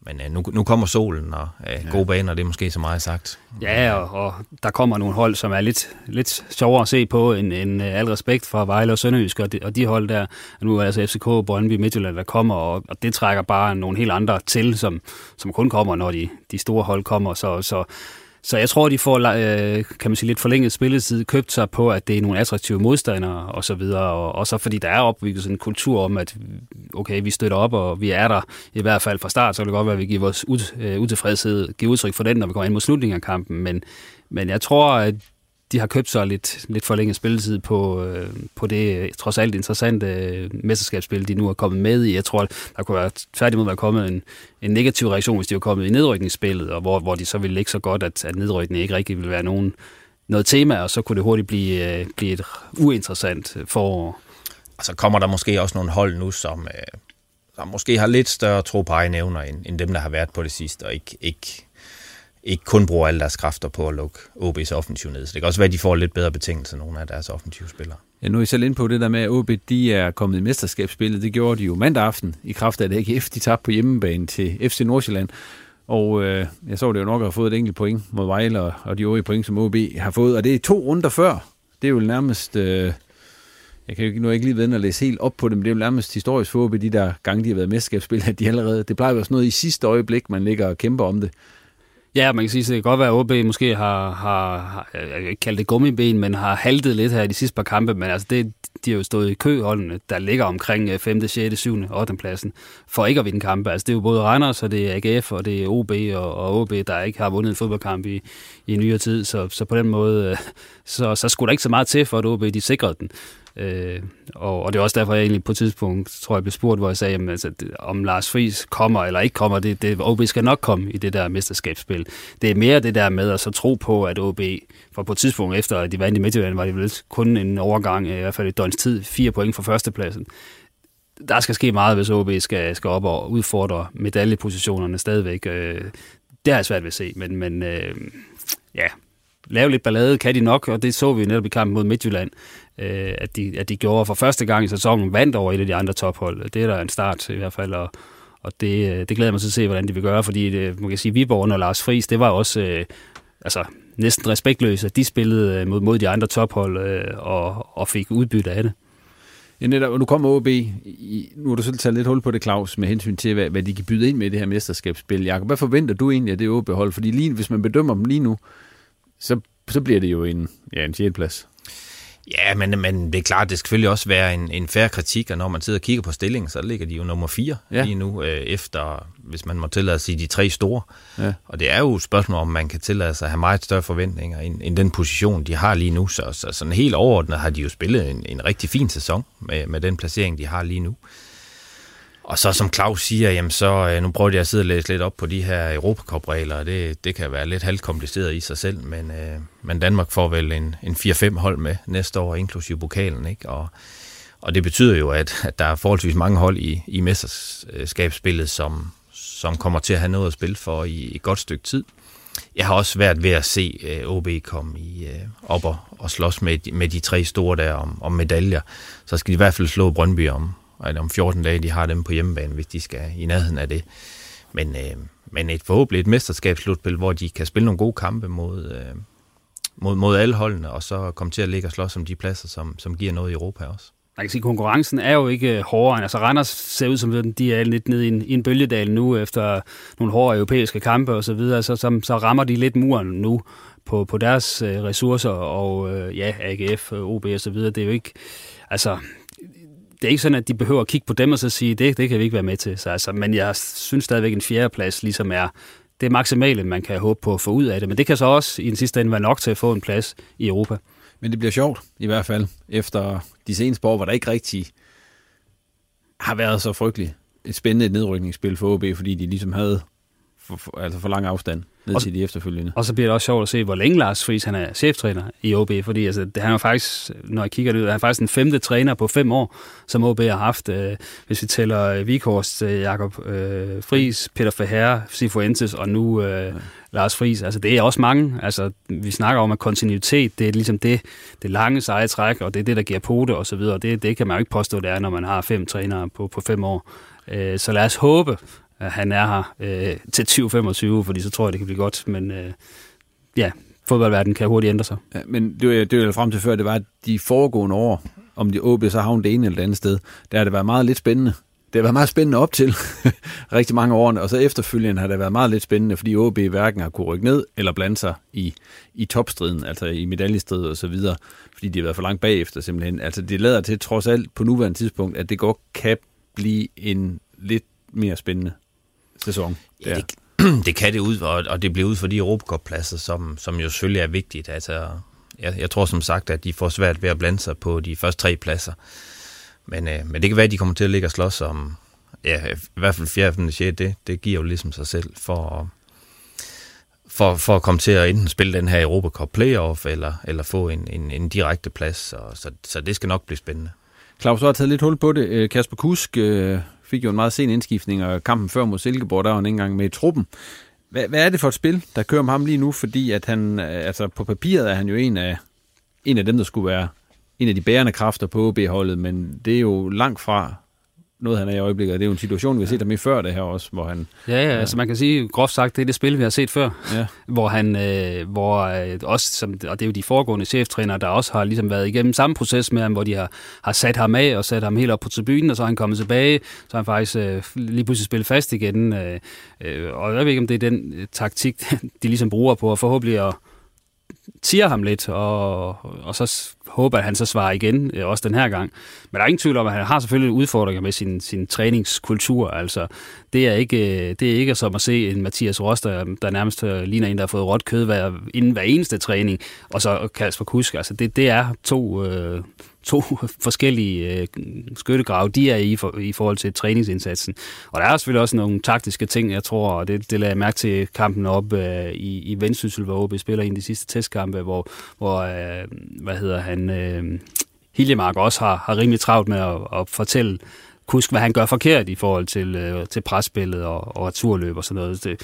[SPEAKER 5] men øh, nu, nu kommer solen, og øh, ja. gode baner, det er måske så meget sagt.
[SPEAKER 4] Ja, og, og der kommer nogle hold, som er lidt, lidt sjovere at se på, end, end al respekt for Vejle og Sønderjysk, og de, og de hold der, nu er altså FCK, Brøndby, Midtjylland, der kommer, og, og det trækker bare nogle helt andre til, som, som kun kommer, når de, de store hold kommer, så, så så jeg tror, de får øh, kan man sige, lidt forlænget spilletid, købt sig på, at det er nogle attraktive modstandere og så videre. Og, og så fordi der er opbygget sådan en kultur om, at okay, vi støtter op, og vi er der i hvert fald fra start, så kan det godt være, at vi giver vores ud, øh, utilfredshed, giver udtryk for den, når vi går ind mod slutningen af kampen. Men, men jeg tror, at de har købt sig lidt, lidt forlænget spilletid på, øh, på det øh, trods alt interessante øh, mesterskabsspil, de nu er kommet med i. Jeg tror, der kunne være tværtimod være kommet en, en negativ reaktion, hvis de var kommet i nedrykningsspillet, og hvor, hvor de så ville ligge så godt, at, at nedrykning ikke rigtig ville være nogen, noget tema, og så kunne det hurtigt blive, øh, blive et uinteressant øh, forår.
[SPEAKER 5] Og så kommer der måske også nogle hold nu, som, øh, som måske har lidt større tro på egne evner, end, end dem, der har været på det sidste, og ikke, ikke ikke kun bruger alle deres kræfter på at lukke OB's offensiv ned. Så det kan også være, at de får lidt bedre betingelser, nogle af deres offensive spillere.
[SPEAKER 3] Ja, nu er I selv inde på det der med, at OB de er kommet i mesterskabsspillet. Det gjorde de jo mandag aften i kraft af, at AGF de tabte på hjemmebane til FC Nordsjælland. Og øh, jeg så det jo nok har fået et enkelt point mod Vejle, og, og de øvrige point, som OB har fået. Og det er to runder før. Det er jo nærmest... Øh, jeg kan jo nu ikke lige vende at læse helt op på det, men det er jo nærmest historisk for OB, de der gange, de har været mesterskabsspil, at de allerede... Det plejer jo også noget i sidste øjeblik, man ligger og kæmper om det.
[SPEAKER 4] Ja, man kan sige, at det kan godt være, at OB måske har, har, har jeg kan ikke kalde det gummiben, men har haltet lidt her i de sidste par kampe, men altså det, de har jo stået i køholdene, der ligger omkring 5., 6., 7., 8. pladsen, for ikke at vinde kampe. Altså det er jo både Randers, og det er AGF, og det er OB og, og OB, der ikke har vundet en fodboldkamp i, i nyere tid, så, så på den måde, øh, så, så skulle der ikke så meget til for, at OB de sikrede den. Øh, og, og det er også derfor, jeg egentlig på et tidspunkt, tror jeg, blev spurgt, hvor jeg sagde, jamen, altså, om Lars Friis kommer eller ikke kommer, det, det, OB skal nok komme i det der mesterskabsspil. Det er mere det der med at så tro på, at OB, for på et tidspunkt efter, at de vandt i Midtjylland, var det vel kun en overgang, i hvert fald et døgns tid, fire point fra førstepladsen. Der skal ske meget, hvis OB skal, skal op og udfordre medaljepositionerne stadigvæk. Øh, det har jeg svært ved at se, men, men øh, ja, lave lidt ballade kan de nok, og det så vi netop i kampen mod Midtjylland, øh, at, de, at de gjorde for første gang i sæsonen, vandt over et af de andre tophold. Det er der en start i hvert fald, og, og det, øh, det glæder mig til at se, hvordan de vil gøre, fordi det, man kan sige, Viborg under Lars Friis, det var også øh, altså, næsten respektløst, at De spillede øh, mod, mod de andre tophold øh, og, og fik udbytte af det.
[SPEAKER 3] Ja, netop, og nu kommer OB, nu har du selv taget lidt hul på det, Claus, med hensyn til, hvad, hvad de kan byde ind med i det her mesterskabsspil. Jakob, hvad forventer du egentlig af det OB-hold? Fordi lige, hvis man bedømmer dem lige nu, så, så bliver det jo en, ja, en 6. plads.
[SPEAKER 5] Ja, men, men det er klart, det skal selvfølgelig også være en, en færre kritik, og når man sidder og kigger på stillingen, så ligger de jo nummer 4 ja. lige nu, øh, efter, hvis man må tillade sig de tre store. Ja. Og det er jo et spørgsmål, om man kan tillade sig at have meget større forventninger end, end den position, de har lige nu. Så, så sådan helt overordnet har de jo spillet en, en rigtig fin sæson med, med den placering, de har lige nu. Og så som Claus siger, jamen så, øh, nu prøver jeg at sidde og læse lidt op på de her Europacup-regler, og det, det kan være lidt halvkompliceret i sig selv, men, øh, men Danmark får vel en, en 4-5 hold med næste år, inklusive pokalen, ikke? Og, og det betyder jo, at, at der er forholdsvis mange hold i, i mesterskabsspillet, som, som kommer til at have noget at spille for i et godt stykke tid. Jeg har også været ved at se øh, OB komme i, øh, op og, og slås med, med de tre store der om, om medaljer. Så skal de i hvert fald slå Brøndby om, eller om 14 dage, de har dem på hjemmebane, hvis de skal i nærheden af det. Men, øh, men et forhåbentlig et mesterskabsslutspil, hvor de kan spille nogle gode kampe mod, øh, mod, mod alle holdene, og så komme til at ligge og slås om de pladser, som, som giver noget i Europa også.
[SPEAKER 4] man kan sige, konkurrencen er jo ikke øh, hårdere. Altså Randers ser ud som, de er lidt nede i en, i en bølgedal nu, efter nogle hårde europæiske kampe og så videre, så, så, så rammer de lidt muren nu på, på deres øh, ressourcer, og øh, ja, AGF, OB og så videre. Det er jo ikke, altså, det er ikke sådan, at de behøver at kigge på dem og så sige, det, det kan vi ikke være med til. Så, altså, men jeg synes stadigvæk, en fjerdeplads ligesom er det maksimale, man kan håbe på at få ud af det. Men det kan så også i den sidste ende være nok til at få en plads i Europa.
[SPEAKER 3] Men det bliver sjovt, i hvert fald, efter de seneste år, hvor der ikke rigtig har været så frygteligt et spændende nedrykningsspil for OB, fordi de ligesom havde for, for, altså for lang afstand ned og, til de efterfølgende.
[SPEAKER 4] Og så bliver det også sjovt at se, hvor længe Lars Friis han er cheftræner i OB, fordi altså, det, han er faktisk, når jeg kigger det ud, han er faktisk den femte træner på fem år, som OB har haft. Øh, hvis vi tæller Vikhorst, øh, Jakob øh, Friis, Peter Verherre, Sifuentes og nu øh, ja. Lars Friis. Altså, det er også mange. Altså, vi snakker om, at kontinuitet, det er ligesom det, det lange seje træk, og det er det, der giver pote og så videre. Det, det kan man jo ikke påstå, det er, når man har fem trænere på, på fem år. Øh, så lad os håbe, han er her øh, til 2025, fordi så tror jeg, det kan blive godt. Men øh, ja, fodboldverdenen kan hurtigt ændre sig.
[SPEAKER 3] Ja, men det, det var frem til før, det var, at de foregående år, om de OB så havnet det ene eller det andet sted, der har det været meget lidt spændende. Det har været meget spændende op til rigtig mange år, og så efterfølgende har det været meget lidt spændende, fordi OB hverken har kunne rykke ned eller blande sig i, i topstriden, altså i medaljestriden og så videre, fordi de har været for langt bagefter simpelthen. Altså det lader til trods alt på nuværende tidspunkt, at det godt kan blive en lidt mere spændende sæson.
[SPEAKER 5] Ja, det, det kan det ud, og, og det bliver ud for de Europacup-pladser, som, som jo selvfølgelig er vigtigt. Altså, jeg, jeg tror som sagt, at de får svært ved at blande sig på de første tre pladser. Men, øh, men det kan være, at de kommer til at ligge og slås om, ja, i hvert fald 4. og 6. Det, det giver jo ligesom sig selv for, for, for at komme til at enten spille den her Europa Cup playoff, eller, eller få en, en, en direkte plads. Så, så, så det skal nok blive spændende.
[SPEAKER 3] Claus, du har taget lidt hul på det. Øh, Kasper Kusk øh, fik jo en meget sen indskiftning, og kampen før mod Silkeborg, der var han ikke engang med i truppen. Hvad, hvad er det for et spil, der kører med ham lige nu? Fordi at han, øh, altså på papiret er han jo en af, en af dem, der skulle være en af de bærende kræfter på OB-holdet, men det er jo langt fra noget, han er i øjeblikket. Det er jo en situation, vi har set ham i før det her også, hvor han...
[SPEAKER 4] Ja, ja, altså man kan sige, groft sagt, det er det spil, vi har set før, ja. hvor han, øh, hvor øh, også, som, og det er jo de foregående cheftrænere, der også har ligesom været igennem samme proces med ham, hvor de har, har sat ham af og sat ham helt op på tribunen, og så er han kommet tilbage, så har han faktisk øh, lige pludselig spillet fast igen. Øh, øh, og jeg ved ikke, om det er den øh, taktik, de ligesom bruger på at forhåbentlig at tiger ham lidt, og, og så håber at han så svarer igen, øh, også den her gang. Men der er ingen tvivl om, at han har selvfølgelig udfordringer med sin, sin træningskultur. Altså, det er, ikke, øh, det er ikke som at se en Mathias Roster, øh, der nærmest øh, ligner en, der har fået råt kød hver, inden hver eneste træning, og så Kasper Kusk. Altså, det, det er to, øh, to forskellige øh, skyttegrave, de er i, for, i forhold til træningsindsatsen. Og der er selvfølgelig også nogle taktiske ting, jeg tror, og det, det lader jeg mærke til kampen op øh, i, i Vendsyssel, hvor OB spiller en af de sidste testkampe, hvor, hvor øh, hvad hedder han, øh, Hiljemark også har, har rimelig travlt med at, at fortælle Kusk, hvad han gør forkert i forhold til, øh, til presspillet og, og returløb og sådan noget. Det,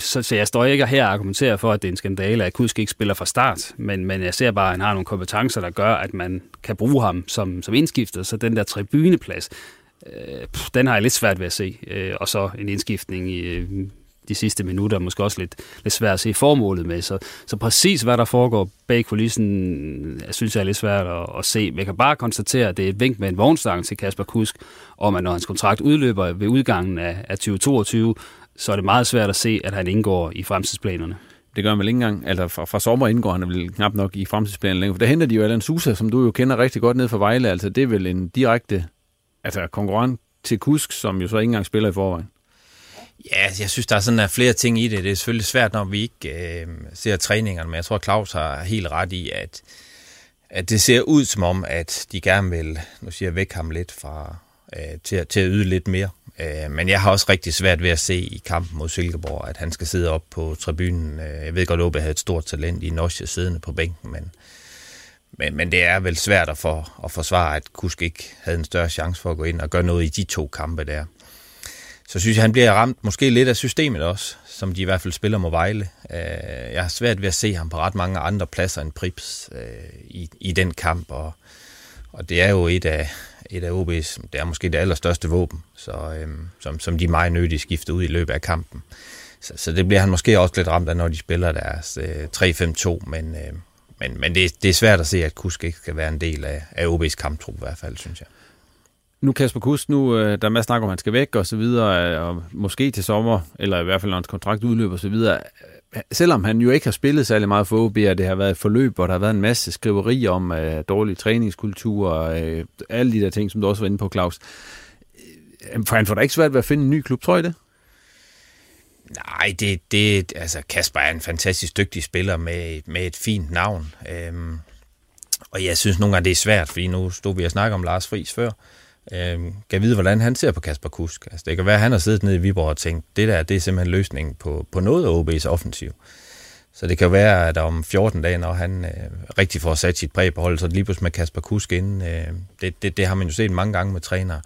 [SPEAKER 4] så, så jeg står ikke her og argumenterer for, at det er en skandale, at Kudsk ikke spiller fra start, men, men jeg ser bare, at han har nogle kompetencer, der gør, at man kan bruge ham som, som indskiftet, så den der tribuneplads, øh, den har jeg lidt svært ved at se. Øh, og så en indskiftning i øh, de sidste minutter, måske også lidt, lidt svært at se formålet med. Så, så præcis hvad der foregår bag kulissen, jeg synes jeg er lidt svært at, at se. Men jeg kan bare konstatere, at det er et vink med en vognstang til Kasper Kusk, om at når hans kontrakt udløber ved udgangen af, af 2022, så er det meget svært at se, at han indgår i fremtidsplanerne.
[SPEAKER 3] Det gør han vel ikke engang. Altså fra, fra sommer indgår han vel knap nok i fremtidsplanerne længere. For der henter de jo Alan Sousa, som du jo kender rigtig godt ned fra Vejle. Altså det er vel en direkte altså, konkurrent til Kusk, som jo så ikke engang spiller i forvejen.
[SPEAKER 5] Ja, jeg synes, der er sådan der flere ting i det. Det er selvfølgelig svært, når vi ikke øh, ser træningerne, men jeg tror, Claus har helt ret i, at, at det ser ud som om, at de gerne vil, nu siger jeg, væk ham lidt fra, øh, til, til at yde lidt mere. Øh, men jeg har også rigtig svært ved at se i kampen mod Silkeborg, at han skal sidde op på tribunen. Øh, jeg ved godt, at Åbe havde et stort talent i Norge siddende på bænken, men, men, men det er vel svært at, for, at forsvare, at Kusk ikke havde en større chance for at gå ind og gøre noget i de to kampe der. Så synes jeg, han bliver ramt måske lidt af systemet også, som de i hvert fald spiller mod Vejle. Øh, jeg har svært ved at se ham på ret mange andre pladser end Prips øh, i, i den kamp, og, og det er jo et af, et af OB's, det er måske det allerstørste våben, så, øhm, som, som de meget nødigt skifter ud i løbet af kampen. Så, så det bliver han måske også lidt ramt af, når de spiller deres øh, 3-5-2, men, øh, men, men det, det er svært at se, at Kusk ikke skal være en del af, af OB's kamptrup i hvert fald, synes jeg.
[SPEAKER 3] Nu Kasper Kusk, nu øh, der er masser snak om, at han skal væk og så videre, og måske til sommer, eller i hvert fald når hans kontrakt udløber og så videre. Selvom han jo ikke har spillet særlig meget for OB, og det har været et forløb, hvor der har været en masse skriverier om øh, dårlig træningskultur og øh, alle de der ting, som du også var inde på, Claus. Øh, for han får da ikke svært ved at finde en ny klub, tror jeg det?
[SPEAKER 5] Nej, det, det, altså Kasper er en fantastisk dygtig spiller med, med et fint navn. Øhm, og jeg synes nogle gange, det er svært, fordi nu stod vi og snakke om Lars Friis før. Øhm, kan vide, hvordan han ser på Kasper Kusk. Altså, det kan være, at han har siddet nede i Viborg og tænkt, det der, det er simpelthen løsningen på, på noget af OB's offensiv. Så det kan være, at om 14 dage, når han øh, rigtig får sat sit præg på holdet, så er det lige pludselig med Kasper Kusk inden. Øh, det, det, det har man jo set mange gange med trænere.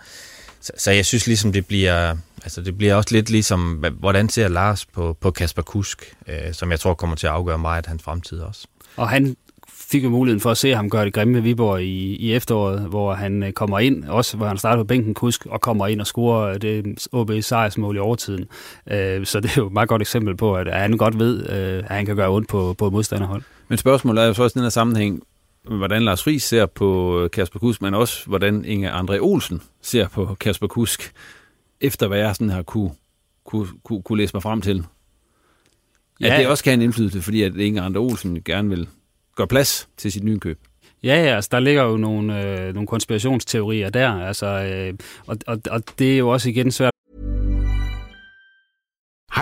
[SPEAKER 5] Så, så jeg synes ligesom, det bliver, altså det bliver også lidt ligesom, hvordan ser Lars på, på Kasper Kusk, øh, som jeg tror kommer til at afgøre meget af hans fremtid også.
[SPEAKER 4] Og han fik jo muligheden for at se ham gøre det grimme ved Viborg i, i efteråret, hvor han øh, kommer ind, også hvor han starter på bænken kusk, og kommer ind og scorer det OB sejrsmål i overtiden. Øh, så det er jo et meget godt eksempel på, at han godt ved, øh, at han kan gøre ondt på, på modstanderhold.
[SPEAKER 3] Men spørgsmålet er jo så også den her sammenhæng, hvordan Lars Friis ser på Kasper Kusk, men også hvordan Inge André Olsen ser på Kasper Kusk, efter hvad jeg sådan har kunne, kunne, kunne, kunne læse mig frem til. Ja. At det også kan have en indflydelse, fordi at Inge André Olsen gerne vil gøre plads til sit nye køb.
[SPEAKER 4] Ja, ja, altså der ligger jo nogle, øh, nogle konspirationsteorier der, altså, øh, og, og, og det er jo også igen svært.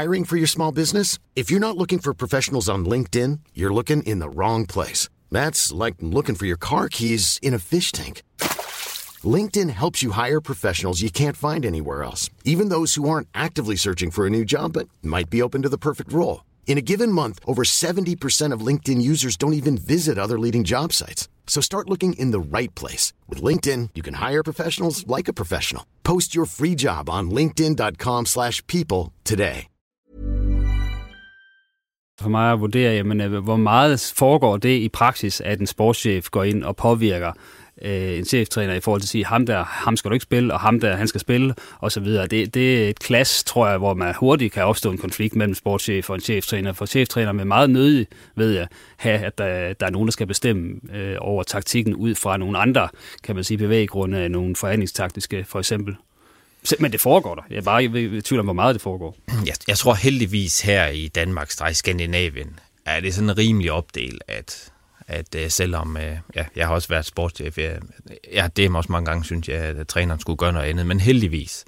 [SPEAKER 8] Hiring for your small business? If you're not looking for professionals on LinkedIn, you're looking in the wrong place. That's like looking for your car keys in a fish tank. LinkedIn helps you hire professionals you can't find anywhere else, even those who aren't actively searching for a new job but might be open to the perfect role. In a given month, over 70% of LinkedIn users don't even visit other leading job sites. So start looking in the right place. With LinkedIn, you can hire professionals like a professional. Post your free job on linkedin.com slash people today.
[SPEAKER 4] For mig at vurdere, jamen, øh, hvor meget foregår det i praksis, at en sportschef går ind og påvirker øh, en cheftræner i forhold til at sige, ham der, ham skal du ikke spille, og ham der, han skal spille, og så videre. Det, det er et klasse, tror jeg, hvor man hurtigt kan opstå en konflikt mellem sportschef og en cheftræner. For cheftræner med meget nødig, ved jeg, have, at der, der er nogen, der skal bestemme øh, over taktikken ud fra nogle andre, kan man sige, bevæggrunde, nogle forhandlingstaktiske, for eksempel. Men det foregår der. Jeg er bare i tvivl om, hvor meget det foregår.
[SPEAKER 5] Jeg, jeg tror heldigvis her i Danmark, i Skandinavien, er det sådan rimelig opdel, at at øh, selvom øh, ja, jeg har også været sportschef, jeg, jeg det også mange gange synes jeg, at øh, træneren skulle gøre noget andet, men heldigvis,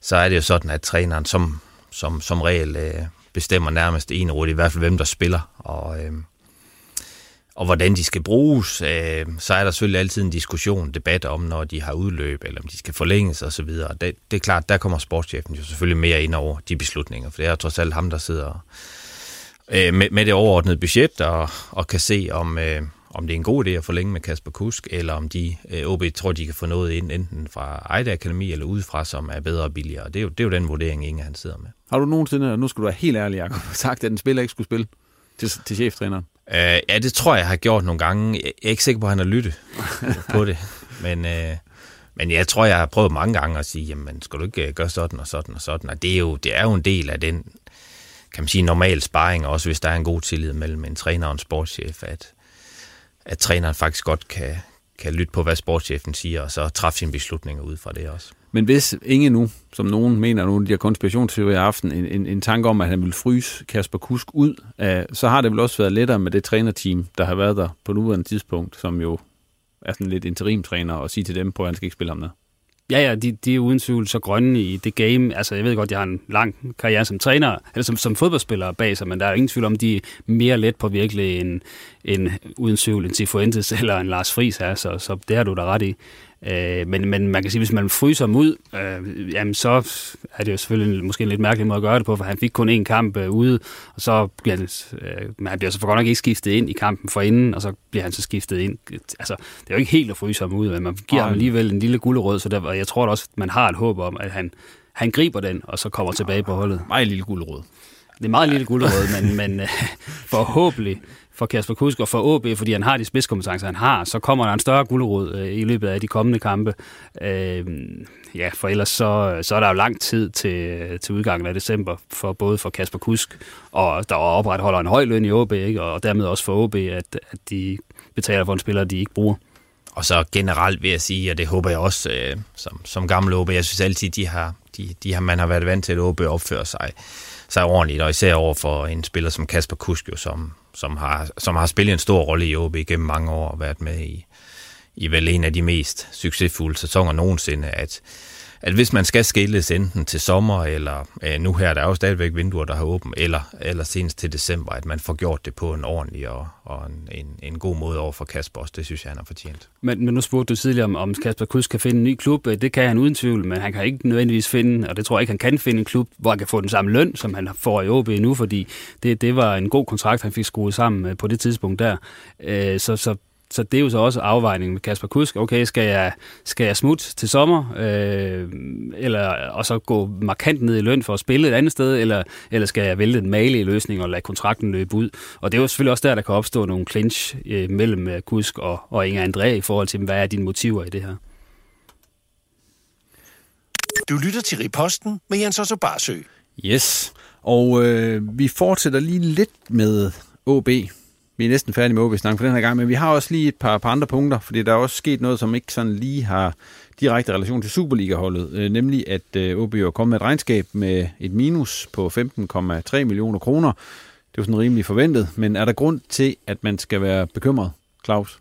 [SPEAKER 5] så er det jo sådan, at træneren som, som, som regel øh, bestemmer nærmest en i hvert fald hvem der spiller, og, øh, og hvordan de skal bruges, øh, så er der selvfølgelig altid en diskussion, debat om, når de har udløb, eller om de skal forlænges osv. Det, det er klart, der kommer sportschefen jo selvfølgelig mere ind over de beslutninger, for det er trods alt ham, der sidder og øh, med, med det overordnede budget og, og kan se, om, øh, om det er en god idé at forlænge med Kasper Kusk, eller om de øh, OB tror, de kan få noget ind, enten fra Ejde Akademi eller udefra, som er bedre og billigere. Det er jo, det er jo den vurdering, Inge han sidder med.
[SPEAKER 3] Har du nogensinde, og nu skal du være helt ærlig, Jacob, sagt, at den spiller ikke skulle spille til, til cheftræneren?
[SPEAKER 5] Øh, ja, det tror jeg, jeg har gjort nogle gange. Jeg er ikke sikker på, at han har lyttet på det, men... Øh, men jeg tror, jeg har prøvet mange gange at sige, jamen, skal du ikke øh, gøre sådan og sådan og sådan? Og det er jo, det er jo en del af den kan man sige, normal sparring, også hvis der er en god tillid mellem en træner og en sportschef, at, at træneren faktisk godt kan, kan lytte på, hvad sportschefen siger, og så træffe sine beslutninger ud fra det også.
[SPEAKER 3] Men hvis ingen nu, som nogen mener nu, de har konspirationsteorier i aften, en, en, en tanke om, at han vil fryse Kasper Kusk ud, uh, så har det vel også været lettere med det trænerteam, der har været der på nuværende tidspunkt, som jo er sådan lidt interimtræner, og sige til dem på, at han skal ikke spille ham noget.
[SPEAKER 4] Ja, ja, de, de er uden tvivl så grønne i det game. Altså, jeg ved godt, de har en lang karriere som træner, eller som, som fodboldspiller bag sig, men der er ingen tvivl om, de er mere let på virkelig en, en uden tvivl en Cifuentes eller en Lars Friis er, så, så det har du da ret i. Øh, men, men man kan sige, hvis man fryser ham ud, øh, jamen så er det jo selvfølgelig måske en lidt mærkelig måde at gøre det på, for han fik kun én kamp øh, ude, og så bliver han, øh, han bliver så for godt nok ikke skiftet ind i kampen for inden, og så bliver han så skiftet ind. Altså, det er jo ikke helt at fryse ham ud, men man giver Ej. ham alligevel en lille gulderød, så der, jeg tror også, at man har et håb om, at han, han griber den, og så kommer tilbage på holdet.
[SPEAKER 3] Meget lille gulderød.
[SPEAKER 4] Det er meget lille gulderød, men, men øh, forhåbentlig for Kasper Kusk og for AB, fordi han har de spidskompetencer, han har, så kommer der en større guldrod øh, i løbet af de kommende kampe. Øh, ja, for ellers så, så er der jo lang tid til, til udgangen af december, for både for Kasper Kusk, og der opretholder en høj løn i AB, ikke? og dermed også for AB, at, at de betaler for en spiller, de ikke bruger.
[SPEAKER 5] Og så generelt vil jeg sige, og det håber jeg også øh, som, som gammel OB, jeg synes altid, de har, de, de har, man har været vant til, at OB opfører sig, sig ordentligt, og især over for en spiller som Kasper Kusk, jo, som, som, har, som har spillet en stor rolle i OB gennem mange år og været med i, i vel en af de mest succesfulde sæsoner nogensinde, at, at hvis man skal skilles enten til sommer, eller øh, nu her, der er jo stadigvæk vinduer, der har åbent, eller, eller senest til december, at man får gjort det på en ordentlig og, og en, en, en god måde over for Kasper også. Det synes jeg, han har fortjent.
[SPEAKER 4] Men, men nu spurgte du tidligere, om, om Kasper Kuds kan finde en ny klub. Øh, det kan han uden tvivl, men han kan ikke nødvendigvis finde, og det tror jeg ikke, han kan finde en klub, hvor han kan få den samme løn, som han får i OB nu, fordi det, det var en god kontrakt, han fik skruet sammen øh, på det tidspunkt der. Øh, så, så så det er jo så også afvejningen med Kasper Kusk. Okay, skal jeg, skal jeg smutte til sommer, øh, eller, og så gå markant ned i løn for at spille et andet sted, eller, eller skal jeg vælge den malige løsning og lade kontrakten løbe ud? Og det er jo selvfølgelig også der, der kan opstå nogle clinch øh, mellem øh, Kusk og, og Inger André i forhold til, hvad er dine motiver i det her?
[SPEAKER 6] Du lytter til Riposten med Jens Otto Barsø.
[SPEAKER 3] Yes, og øh, vi fortsætter lige lidt med OB, vi er næsten færdige med OB-snakken for den her gang, men vi har også lige et par, par andre punkter, fordi der er også sket noget, som ikke sådan lige har direkte relation til Superliga-holdet, øh, nemlig at øh, OB er kommet med et regnskab med et minus på 15,3 millioner kroner. Det er jo sådan rimelig forventet, men er der grund til, at man skal være bekymret, Claus?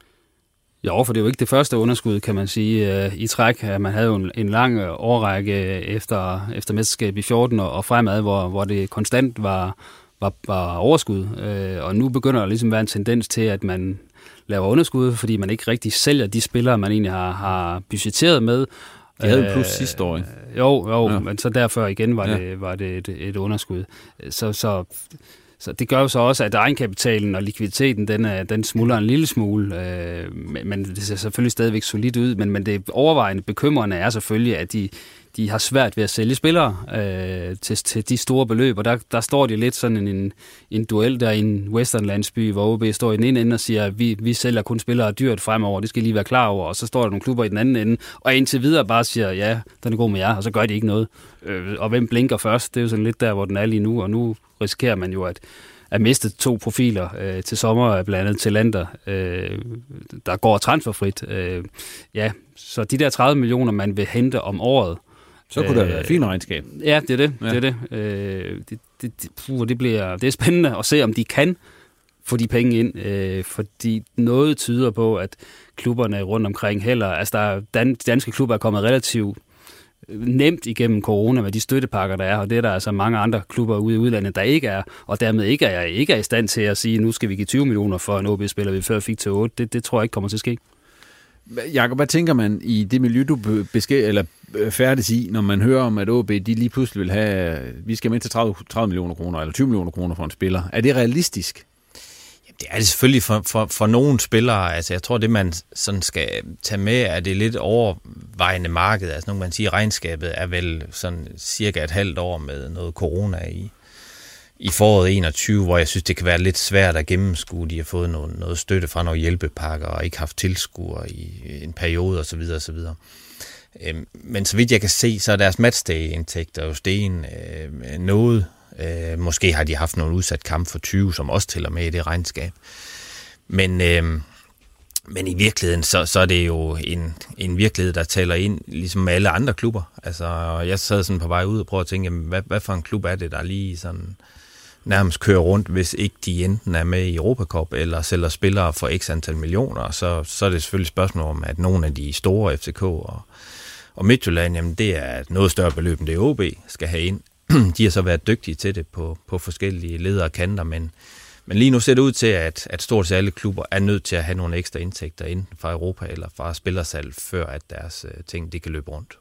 [SPEAKER 4] Jo, for det er jo ikke det første underskud, kan man sige, øh, i træk. Man havde jo en, en lang årrække efter, efter mesterskab i 14 og fremad, hvor, hvor det konstant var, var, var overskud. Øh, og nu begynder der ligesom at være en tendens til, at man laver underskud, fordi man ikke rigtig sælger de spillere, man egentlig har, har budgetteret med.
[SPEAKER 3] De havde jo plus øh, sidste år, ikke?
[SPEAKER 4] Jo, jo, ja. men så derfor igen var ja. det, var det et, et underskud. Så, så, så det gør jo så også, at egenkapitalen og likviditeten, den, er, den smuldrer en lille smule, øh, men det ser selvfølgelig stadigvæk solidt ud, men, men det overvejende bekymrende er selvfølgelig, at de, de har svært ved at sælge spillere øh, til, til de store beløb, og der, der står de lidt sådan en, en duel der i en western-landsby, hvor OB står i den ene ende og siger, at vi, vi sælger kun spillere dyrt fremover, det skal I lige være klar over, og så står der nogle klubber i den anden ende, og indtil videre bare siger, ja, den er god med jer, og så gør de ikke noget. Øh, og hvem blinker først, det er jo sådan lidt der, hvor den er lige nu, og nu risikerer man jo, at at miste to profiler øh, til sommer, blandt andet til Lander, øh, der går transferfrit. Øh, ja, så de der 30 millioner, man vil hente om året,
[SPEAKER 3] så kunne det være et fint regnskab.
[SPEAKER 4] Ja, det er det. Ja. det, er det. Øh, det, det, det, puh, det, bliver, det er spændende at se, om de kan få de penge ind, øh, fordi noget tyder på, at klubberne rundt omkring heller, altså der er, dan, danske klubber er kommet relativt nemt igennem corona med de støttepakker, der er, og det er der altså mange andre klubber ude i udlandet, der ikke er, og dermed ikke er, ikke er i stand til at sige, nu skal vi give 20 millioner for en OB-spiller, vi før fik til 8. Det, det tror jeg ikke kommer til at ske.
[SPEAKER 3] Jakob, hvad tænker man i det miljø, du beskæ- eller øh, færdes i, når man hører om, at OB de lige pludselig vil have, øh, vi skal med til 30, 30 millioner kroner, eller 20 millioner kroner for en spiller. Er det realistisk?
[SPEAKER 5] Jamen, det er det selvfølgelig for, for, for nogle spillere. Altså, jeg tror, det man sådan skal tage med, er det lidt overvejende marked. Altså, når man siger, regnskabet er vel sådan cirka et halvt år med noget corona i i foråret 21, hvor jeg synes, det kan være lidt svært at gennemskue. De har fået noget, noget støtte fra nogle hjælpepakker og ikke haft tilskuer i øh, en periode osv. osv. Øhm, men så vidt jeg kan se, så er deres matchday-indtægter jo sten øh, noget. Øh, måske har de haft nogle udsat kamp for 20, som også tæller med i det regnskab. Men, øh, men i virkeligheden, så, så er det jo en, en virkelighed, der taler ind, ligesom med alle andre klubber. Altså, jeg sad sådan på vej ud og prøvede at tænke, jamen, hvad, hvad for en klub er det, der lige sådan nærmest kører rundt, hvis ikke de enten er med i Europacup eller sælger spillere for x antal millioner, så, så er det selvfølgelig et spørgsmål om, at nogle af de store FCK og, og Midtjylland, jamen det er noget større beløb, end det OB skal have ind. de har så været dygtige til det på, på forskellige ledere og kanter, men, men lige nu ser det ud til, at, at stort set alle klubber er nødt til at have nogle ekstra indtægter enten fra Europa eller fra spillersalg, før at deres øh, ting det kan løbe rundt.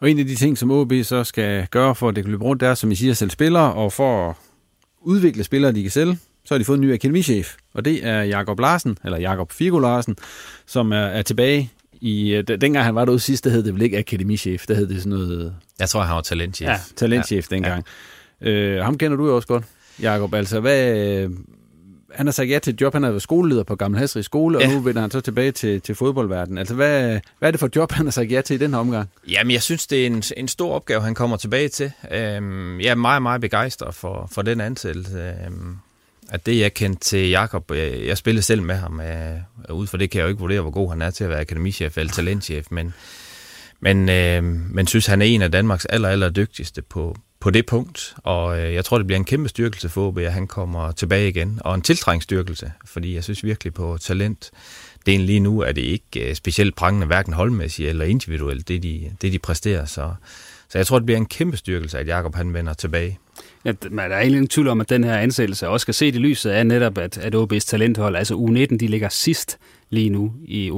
[SPEAKER 3] Og en af de ting, som OB så skal gøre for, at det kan løbe rundt, det er, som I siger, selv spillere, og for udvikle spillere, de kan sælge, så har de fået en ny akademichef, og det er Jakob Larsen, eller Jakob Figo Larsen, som er, er tilbage i, øh, dengang han var derude sidst, der hed det vel ikke akademichef, der hed det sådan noget...
[SPEAKER 5] Jeg tror, han var talentchef.
[SPEAKER 3] Ja, talentchef ja. dengang. Ja. Øh, ham kender du jo også godt, Jakob. Altså, hvad, han har sagt ja til et job. Han har været skoleleder på Gamle Hasri Skole, ja. og nu vender han så tilbage til, til fodboldverdenen. Altså, hvad, hvad er det for et job, han har sagt ja til i den her omgang?
[SPEAKER 5] Jamen, jeg synes, det er en, en stor opgave, han kommer tilbage til. Øhm, jeg er meget, meget begejstret for, for den ansættelse. Øhm, at det, jeg kendte til Jakob, jeg, jeg spillede selv med ham. Øh, ud for det kan jeg jo ikke vurdere, hvor god han er til at være akademichef eller talentchef, men, men, øh, men synes, han er en af Danmarks aller, aller dygtigste på, på det punkt, og øh, jeg tror, det bliver en kæmpe styrkelse for OB, at han kommer tilbage igen, og en tiltrængsstyrkelse, fordi jeg synes virkelig på talent, det er lige nu at det ikke øh, specielt prangende, hverken holdmæssigt eller individuelt, det de, det de præsterer, så, så jeg tror, det bliver en kæmpe styrkelse, at Jakob han vender tilbage.
[SPEAKER 4] Ja, man er egentlig ingen tvivl om, at den her ansættelse også skal se det lyset af netop, at, at OB's talenthold, altså U19, de ligger sidst lige nu i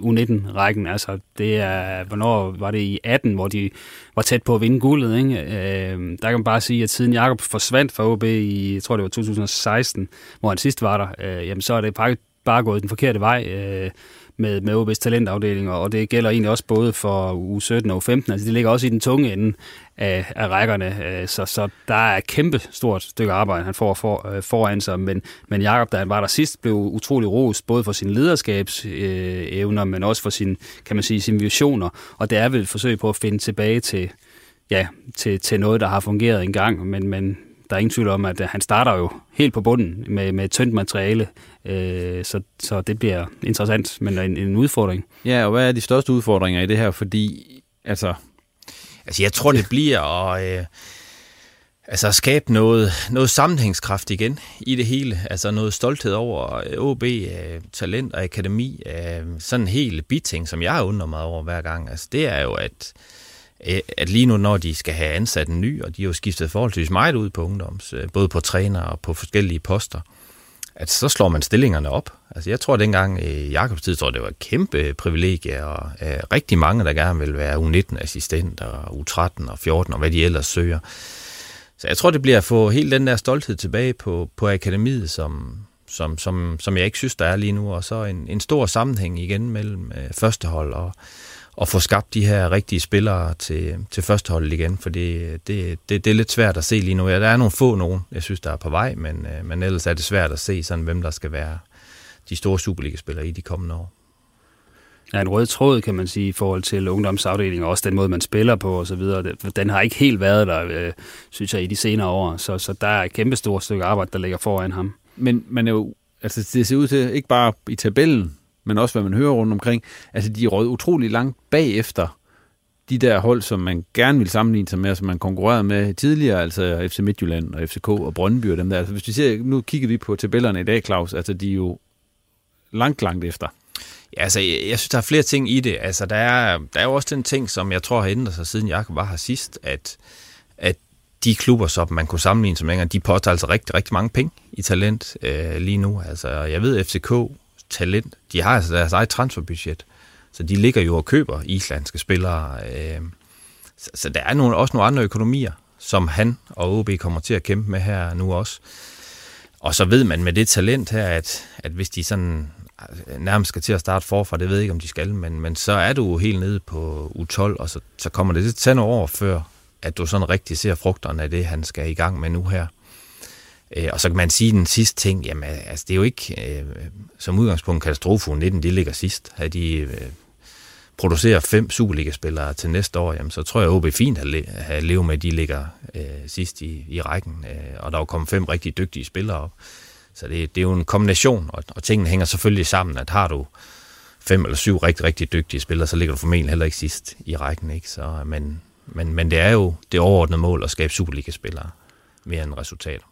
[SPEAKER 4] U19-rækken. Altså, det er, hvornår var det i 18, hvor de var tæt på at vinde guldet, ikke? Øh, der kan man bare sige, at siden Jakob forsvandt fra OB i, jeg tror det var 2016, hvor han sidst var der, øh, jamen så er det faktisk bare gået den forkerte vej. Øh, med, med OB's talentafdeling, og det gælder egentlig også både for u 17 og u 15. Altså, de ligger også i den tunge ende af, af rækkerne, øh, så, så der er et kæmpe stort stykke arbejde, han får for, øh, foran sig. Men, men Jakob, der var der sidst, blev utrolig rost, både for sine lederskabsevner, øh, men også for sin, kan man sige, sine visioner. Og det er vel et forsøg på at finde tilbage til, ja, til, til noget, der har fungeret engang, men, men der er ingen tvivl om, at han starter jo helt på bunden med, med tyndt materiale, øh, så, så det bliver interessant, men en, en udfordring.
[SPEAKER 3] Ja, og hvad er de største udfordringer i det her? Fordi, altså...
[SPEAKER 5] Altså, jeg tror, det bliver at, øh, altså, skabe noget, noget sammenhængskraft igen i det hele. Altså noget stolthed over OB, øh, talent og akademi. Øh, sådan en helt biting, som jeg har undret mig over hver gang. Altså, det er jo, at Øh, Øh, at lige nu, når de skal have ansat en ny, og de har jo skiftet forholdsvis meget ud på ungdoms, øh, både på træner og på forskellige poster, at så slår man stillingerne op. Altså jeg tror, dengang øh, i Jakobs tid, tror det var et kæmpe privilegie, og uh, rigtig mange, der gerne vil være U19-assistent, og U13 og 14, og hvad de ellers søger. Så jeg tror, det bliver at få hele den der stolthed tilbage på, på akademiet, som, som, som, som jeg ikke synes, der er lige nu, og så en, en stor sammenhæng igen mellem øh, førstehold og, at få skabt de her rigtige spillere til, til førsteholdet igen, for det, det, det, det er lidt svært at se lige nu. Ja, der er nogle få nogen, jeg synes, der er på vej, men, øh, men ellers er det svært at se, sådan, hvem der skal være de store Superliga-spillere i de kommende år.
[SPEAKER 4] Ja, en rød tråd, kan man sige, i forhold til ungdomsafdelingen, og også den måde, man spiller på osv. Den har ikke helt været der, øh, synes jeg, i de senere år. Så, så der er et kæmpe stort stykke arbejde, der ligger foran ham.
[SPEAKER 3] Men man er jo, altså det ser ud til, ikke bare i tabellen, men også hvad man hører rundt omkring. Altså, de er røget utrolig langt bagefter de der hold, som man gerne vil sammenligne sig med, som man konkurrerede med tidligere, altså FC Midtjylland og FCK og Brøndby og dem der. Altså, hvis vi ser, nu kigger vi på tabellerne i dag, Claus, altså de er jo langt, langt efter.
[SPEAKER 5] Ja, altså, jeg, jeg synes, der er flere ting i det. Altså, der er, der er jo også den ting, som jeg tror har ændret sig, siden jeg var her sidst, at, at de klubber, som man kunne sammenligne som længere, de påtager altså rigtig, rigtig mange penge i talent øh, lige nu. Altså, jeg ved, FCK talent. De har altså deres eget transferbudget, så de ligger jo og køber islandske spillere. Øh, så, så der er nogle, også nogle andre økonomier, som han og OB kommer til at kæmpe med her nu også. Og så ved man med det talent her, at, at hvis de sådan øh, nærmest skal til at starte forfra, det ved jeg ikke, om de skal, men, men så er du helt nede på U12, og så, så kommer det til at tage nogle år før, at du sådan rigtig ser frugterne af det, han skal i gang med nu her. Øh, og så kan man sige den sidste ting, jamen altså, det er jo ikke øh, som udgangspunkt katastrofe 19, de ligger sidst. Har de øh, producerer fem Superliga-spillere til næste år, jamen, så tror jeg, at OB fint har levet med, at de ligger øh, sidst i, i rækken. Øh, og der er jo kommet fem rigtig dygtige spillere op. Så det, det er jo en kombination, og, og tingene hænger selvfølgelig sammen, at har du fem eller syv rigtig, rigtig dygtige spillere, så ligger du formentlig heller ikke sidst i rækken. Ikke? Så, øh, men, men, men det er jo det overordnede mål at skabe Superliga-spillere mere end resultater.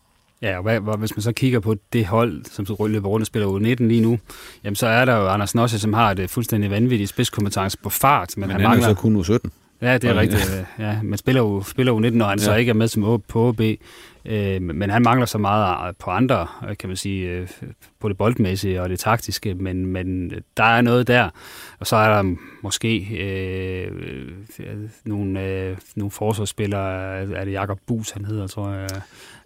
[SPEAKER 4] Ja, og hvad, hvis man så kigger på det hold, som løber rundt og spiller U19 lige nu, jamen så er der jo Anders Nosse, som har et fuldstændig vanvittigt spidskompetence på fart.
[SPEAKER 3] Men, men han, han mangler... så kun U17.
[SPEAKER 4] Ja, det er rigtigt. Ja, man spiller jo, spiller U19, når han ja. så ikke er med som på OB. Øh, men han mangler så meget på andre, kan man sige, øh, på det boldmæssige og det taktiske, men, men der er noget der. Og så er der måske øh, nogle, øh, nogle forsvarsspillere, er det Jakob Bus, han hedder, tror jeg,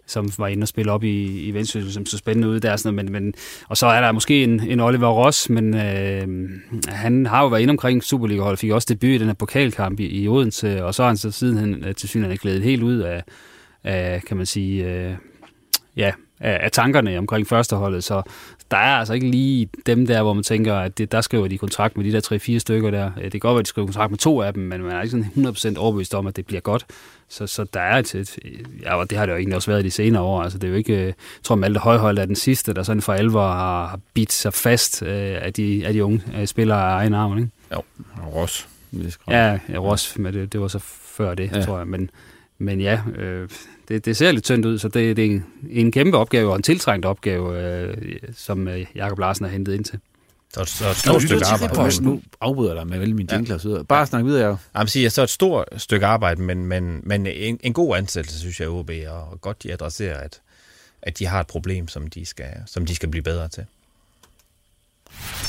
[SPEAKER 4] som var inde og spille op i, i Vendsyssel, som så spændende ud der. Sådan noget, men, men, og så er der måske en, en Oliver Ross, men øh, han har jo været inde omkring Superliga-hold, fik også debut i den her pokalkamp i, i Odense, og så har han så sidenhen øh, til synligheden glædet helt ud af, af kan man sige, øh, ja, af, af tankerne omkring førsteholdet, så der er altså ikke lige dem der, hvor man tænker, at det, der skriver de kontrakt med de der tre-fire stykker der. Det kan godt være, at de skriver kontrakt med to af dem, men man er ikke sådan 100% overbevist om, at det bliver godt. Så, så der er et, et ja, og det har det jo egentlig også været i de senere år. Altså, det er jo ikke, jeg tror, Malte Højhold er den sidste, der sådan for alvor har, har bidt sig fast øh, af, de, af de unge øh, spillere af egen arm, ikke?
[SPEAKER 5] Jo, Ross.
[SPEAKER 4] Ja, ja, Ross, men det, det var så før det, ja. tror jeg. Men, men ja, øh, det, det ser lidt tyndt ud, så det, det er en, en kæmpe opgave og en tiltrængt opgave, øh, som øh, Jakob Larsen har hentet ind til.
[SPEAKER 5] Så, så et stort stykke arbejde.
[SPEAKER 3] Nu afbryder dig med vel min jingler ja. videre. Bare snak videre,
[SPEAKER 5] jeg. Jamen, siger, så et stort stykke arbejde, men, men, men en, en god ansættelse, synes jeg, OB, og godt de adresserer, at, at de har et problem, som de skal, som de skal blive bedre til.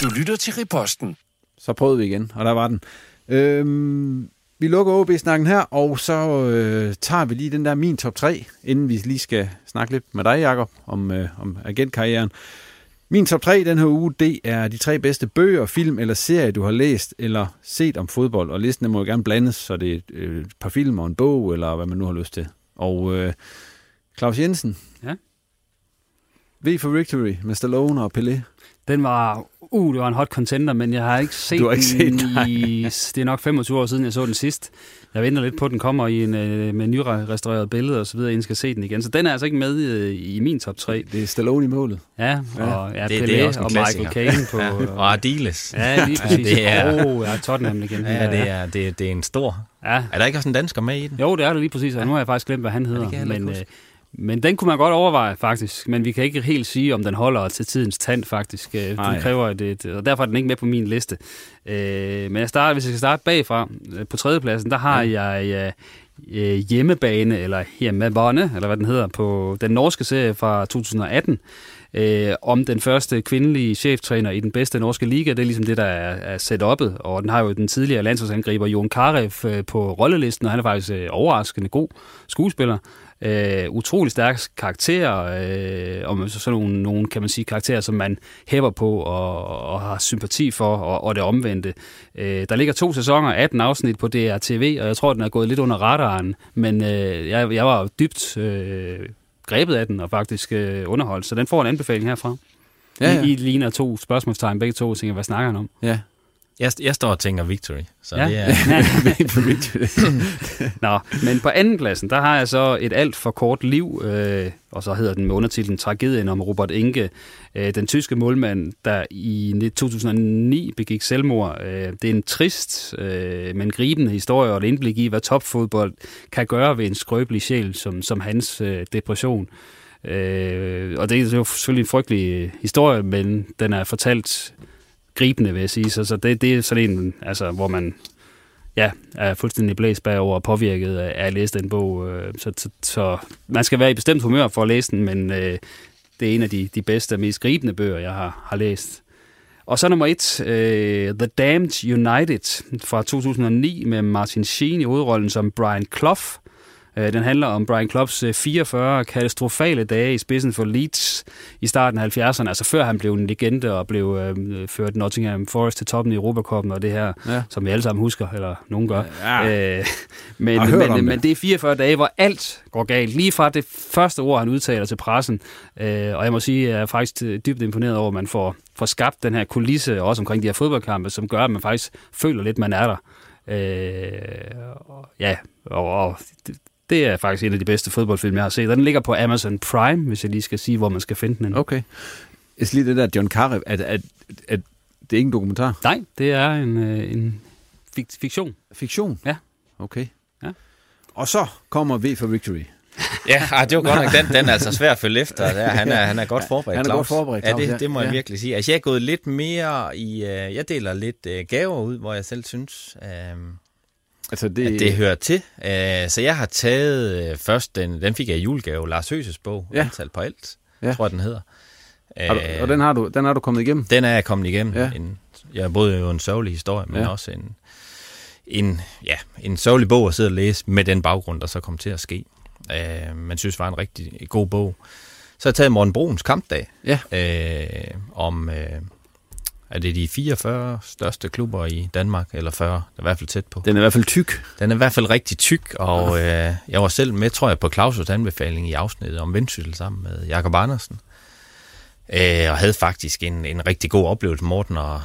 [SPEAKER 6] Du lytter til Riposten.
[SPEAKER 3] Så prøvede vi igen, og der var den. Øhm, vi lukker OB-snakken her, og så øh, tager vi lige den der min top 3, inden vi lige skal snakke lidt med dig, Jacob, om, øh, om agentkarrieren. Min top 3 den her uge, det er de tre bedste bøger, film eller serier, du har læst eller set om fodbold. Og listen må jo gerne blandes, så det er et, øh, et par film og en bog, eller hvad man nu har lyst til. Og øh, Claus Jensen.
[SPEAKER 4] Ja.
[SPEAKER 3] V for Victory med Stallone og Pelé.
[SPEAKER 4] Den var, uh, det var en hot contender, men jeg har ikke set,
[SPEAKER 3] du har ikke
[SPEAKER 4] den
[SPEAKER 3] set den
[SPEAKER 4] i, det er nok 25 år siden, jeg så den sidst. Jeg venter lidt på, at den kommer i en, øh, med nyrestaureret billede og så videre, inden skal se den igen. Så den er altså ikke med i, i min top 3.
[SPEAKER 3] Det er Stallone i målet.
[SPEAKER 4] Ja, og ja,
[SPEAKER 5] det,
[SPEAKER 4] Pelé
[SPEAKER 5] det er også
[SPEAKER 4] og. Michael Caine på...
[SPEAKER 5] ja. Og Ardiles.
[SPEAKER 4] Ja, lige præcis.
[SPEAKER 5] det er,
[SPEAKER 4] oh, ja, Tottenham igen.
[SPEAKER 5] Ja, det er, det, det er en stor...
[SPEAKER 4] Ja.
[SPEAKER 5] Er der ikke også en dansker med i den?
[SPEAKER 4] Jo, det er det lige præcis, og nu har jeg faktisk glemt, hvad han hedder.
[SPEAKER 5] Ja,
[SPEAKER 4] men, øh, men den kunne man godt overveje, faktisk. Men vi kan ikke helt sige, om den holder til tidens tand, faktisk. Øh. Den kræver et, og derfor er den ikke med på min liste. Øh, men jeg starter, hvis jeg skal starte bagfra, øh, på tredjepladsen, der har ja. jeg øh, hjemmebane, eller hjemmebane, eller hvad den hedder, på den norske serie fra 2018, øh, om den første kvindelige cheftræner i den bedste norske liga. Det er ligesom det, der er, er set oppet, og den har jo den tidligere landsholdsangriber Jon Karev øh, på rollelisten, og han er faktisk øh, overraskende god skuespiller. Øh, utrolig stærk karakter, øh, og sådan nogle, nogle, kan man sige, karakterer, som man hæver på og, og har sympati for, og, og det omvendte. Øh, der ligger to sæsoner, 18 afsnit på DRTV, og jeg tror, den er gået lidt under radaren, men øh, jeg, jeg var dybt øh, grebet af den, og faktisk øh, underholdt, så den får en anbefaling herfra.
[SPEAKER 3] Ja, ja.
[SPEAKER 4] I, I ligner to spørgsmålstegn, begge to, og tænker, hvad snakker han om?
[SPEAKER 3] Ja.
[SPEAKER 5] Jeg, jeg står og tænker Victory, så
[SPEAKER 4] Ja.
[SPEAKER 5] det er...
[SPEAKER 4] Nå, men på anden pladsen, der har jeg så et alt for kort liv, øh, og så hedder den med undertitlen Tragedien om Robert Inge, øh, den tyske målmand, der i 2009 begik selvmord. Øh, det er en trist, øh, men gribende historie og et indblik i, hvad topfodbold kan gøre ved en skrøbelig sjæl som, som hans øh, depression. Øh, og det er jo selvfølgelig en frygtelig historie, men den er fortalt gribende, vil jeg sige. Så, så det, det er sådan en, altså, hvor man ja, er fuldstændig blæst bagover og påvirket af at læse den bog. Øh, så, så, så man skal være i bestemt humør for at læse den, men øh, det er en af de, de bedste og mest gribende bøger, jeg har, har læst. Og så nummer et, øh, The Damned United fra 2009 med Martin Sheen i hovedrollen som Brian Clough. Øh, den handler om Brian øh, 44 katastrofale dage i spidsen for Leeds i starten af 70'erne, altså før han blev en legende og blev øh, ført Nottingham Forest til toppen i Europacupen og det her,
[SPEAKER 3] Ja.
[SPEAKER 4] som vi alle sammen husker, eller nogen gør.
[SPEAKER 3] Ja.
[SPEAKER 4] Øh, men, men,
[SPEAKER 3] det.
[SPEAKER 4] men det er 44 dage, hvor alt går galt. Lige fra det første ord, han udtaler til pressen. Øh, og jeg må sige, at jeg er faktisk øh, dybt imponeret over, at man får, får skabt den her kulisse, også omkring de her fodboldkampe, som gør, at man faktisk føler lidt, man er der. Øh, og, ja, og, og det, er faktisk en af de bedste fodboldfilm, jeg har set. Og Den ligger på Amazon Prime, hvis jeg lige skal sige, hvor man skal finde den.
[SPEAKER 3] Okay. Jeg skal lige det der John Karev, at, at, at det er ikke en dokumentar.
[SPEAKER 4] Nej, det er en, øh, en fik- fiktion.
[SPEAKER 3] Fiktion?
[SPEAKER 4] Ja.
[SPEAKER 3] Okay.
[SPEAKER 4] Ja.
[SPEAKER 3] Og så kommer V for Victory.
[SPEAKER 5] Ja, ah, det var godt nok, den, den er altså svær at følge efter. Der. Han, er, han er godt forberedt,
[SPEAKER 3] Han er
[SPEAKER 5] Claus.
[SPEAKER 3] godt forberedt, Claus, ja.
[SPEAKER 5] det, det må jeg
[SPEAKER 3] Ja.
[SPEAKER 5] virkelig sige. Altså, jeg er gået lidt mere i... Uh, jeg deler lidt uh, gaver ud, hvor jeg selv synes, uh,
[SPEAKER 3] altså, det...
[SPEAKER 5] at det hører til. Uh, så jeg har taget uh, først, den, den fik jeg i julegave, Lars Høses bog,
[SPEAKER 3] Ja.
[SPEAKER 5] ja. Antal på alt,
[SPEAKER 3] Ja.
[SPEAKER 5] ja. tror jeg, den hedder.
[SPEAKER 3] Har du, og den har, du, den har du kommet igennem?
[SPEAKER 5] Den er jeg kommet igennem.
[SPEAKER 3] Ja.
[SPEAKER 5] Ja. En, jeg er både jo en sørgelig historie, men
[SPEAKER 3] Ja.
[SPEAKER 5] ja. også en, en, ja, en sørgelig bog at sidde og læse med den baggrund, der så kom til at ske. Uh, man synes var en rigtig god bog. Så har jeg taget Morten Bruns kampdag
[SPEAKER 3] Ja.
[SPEAKER 5] øh, om, øh, er det de 44 største klubber i Danmark, eller 40, der er i hvert fald tæt på.
[SPEAKER 3] Den er i hvert fald tyk.
[SPEAKER 5] Den er i hvert fald rigtig tyk, og øh, jeg var selv med, tror jeg, på Claus' anbefaling i afsnittet om Vendsyssel sammen med Jakob Andersen. Øh, og havde faktisk en, en rigtig god oplevelse, Morten og,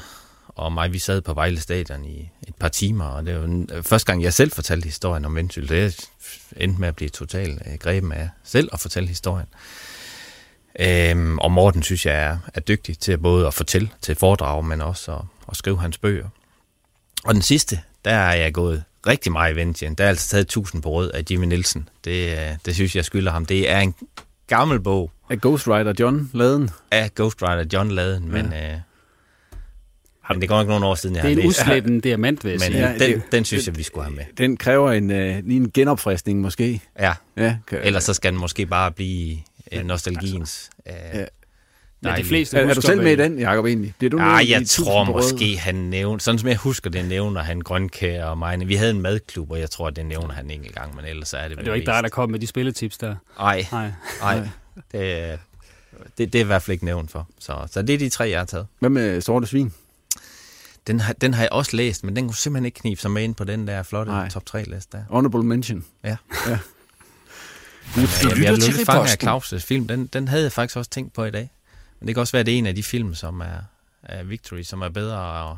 [SPEAKER 5] og mig, vi sad på Vejle Stadion i et par timer, og det var den første gang, jeg selv fortalte historien om Vendsyssel. Det endte med at blive totalt øh, greben af selv at fortælle historien. Øhm, og Morten synes jeg er, er dygtig til både at fortælle til foredrag, men også at, at skrive hans bøger. Og den sidste, der er jeg gået rigtig meget i Vendtjen. Der er altså taget 1000 på rød af Jimmy Nielsen. Det, øh, det synes jeg skylder ham. Det er en gammel bog.
[SPEAKER 3] Af Ghostwriter John Laden?
[SPEAKER 5] Af Ghostwriter John Laden, men... Ja. Øh, men det går ikke nogen år siden, jeg
[SPEAKER 4] har
[SPEAKER 5] læst.
[SPEAKER 4] Det er en uslætten diamant, vil jeg
[SPEAKER 5] Men
[SPEAKER 4] sige.
[SPEAKER 5] ja, den, den synes jeg, vi skulle have med.
[SPEAKER 3] Den kræver en, øh, lige en genopfriskning måske.
[SPEAKER 5] Ja.
[SPEAKER 3] ja
[SPEAKER 5] kan, Ellers så skal den måske bare blive ja, nostalgiens... Altså, øh, ja.
[SPEAKER 4] Men de fleste
[SPEAKER 3] er, er du selv med i den, Jacob, egentlig?
[SPEAKER 5] Bliver du ah, jeg tror måske, han nævner... Sådan som jeg husker, det nævner han grønkær og mig. Vi havde en madklub, og jeg tror, det nævner han en gang, men ellers er det...
[SPEAKER 4] Det var ikke dig, der kom med de spilletips der?
[SPEAKER 5] Nej, nej. nej. Det, det, det er i hvert fald ikke nævnt for. Så, så det er de tre, jeg har taget.
[SPEAKER 3] Hvad med Sorte Svin?
[SPEAKER 5] Den har, den har jeg også læst, men den kunne simpelthen ikke knibe sig med ind på den der flotte Nej. top 3-liste der.
[SPEAKER 3] Honorable mention.
[SPEAKER 5] Ja.
[SPEAKER 3] ja.
[SPEAKER 5] Du, du jeg lytter til fange af Claus' film. Den, den havde jeg faktisk også tænkt på i dag. Men det kan også være, at det er en af de film, som er, er Victory, som er bedre at,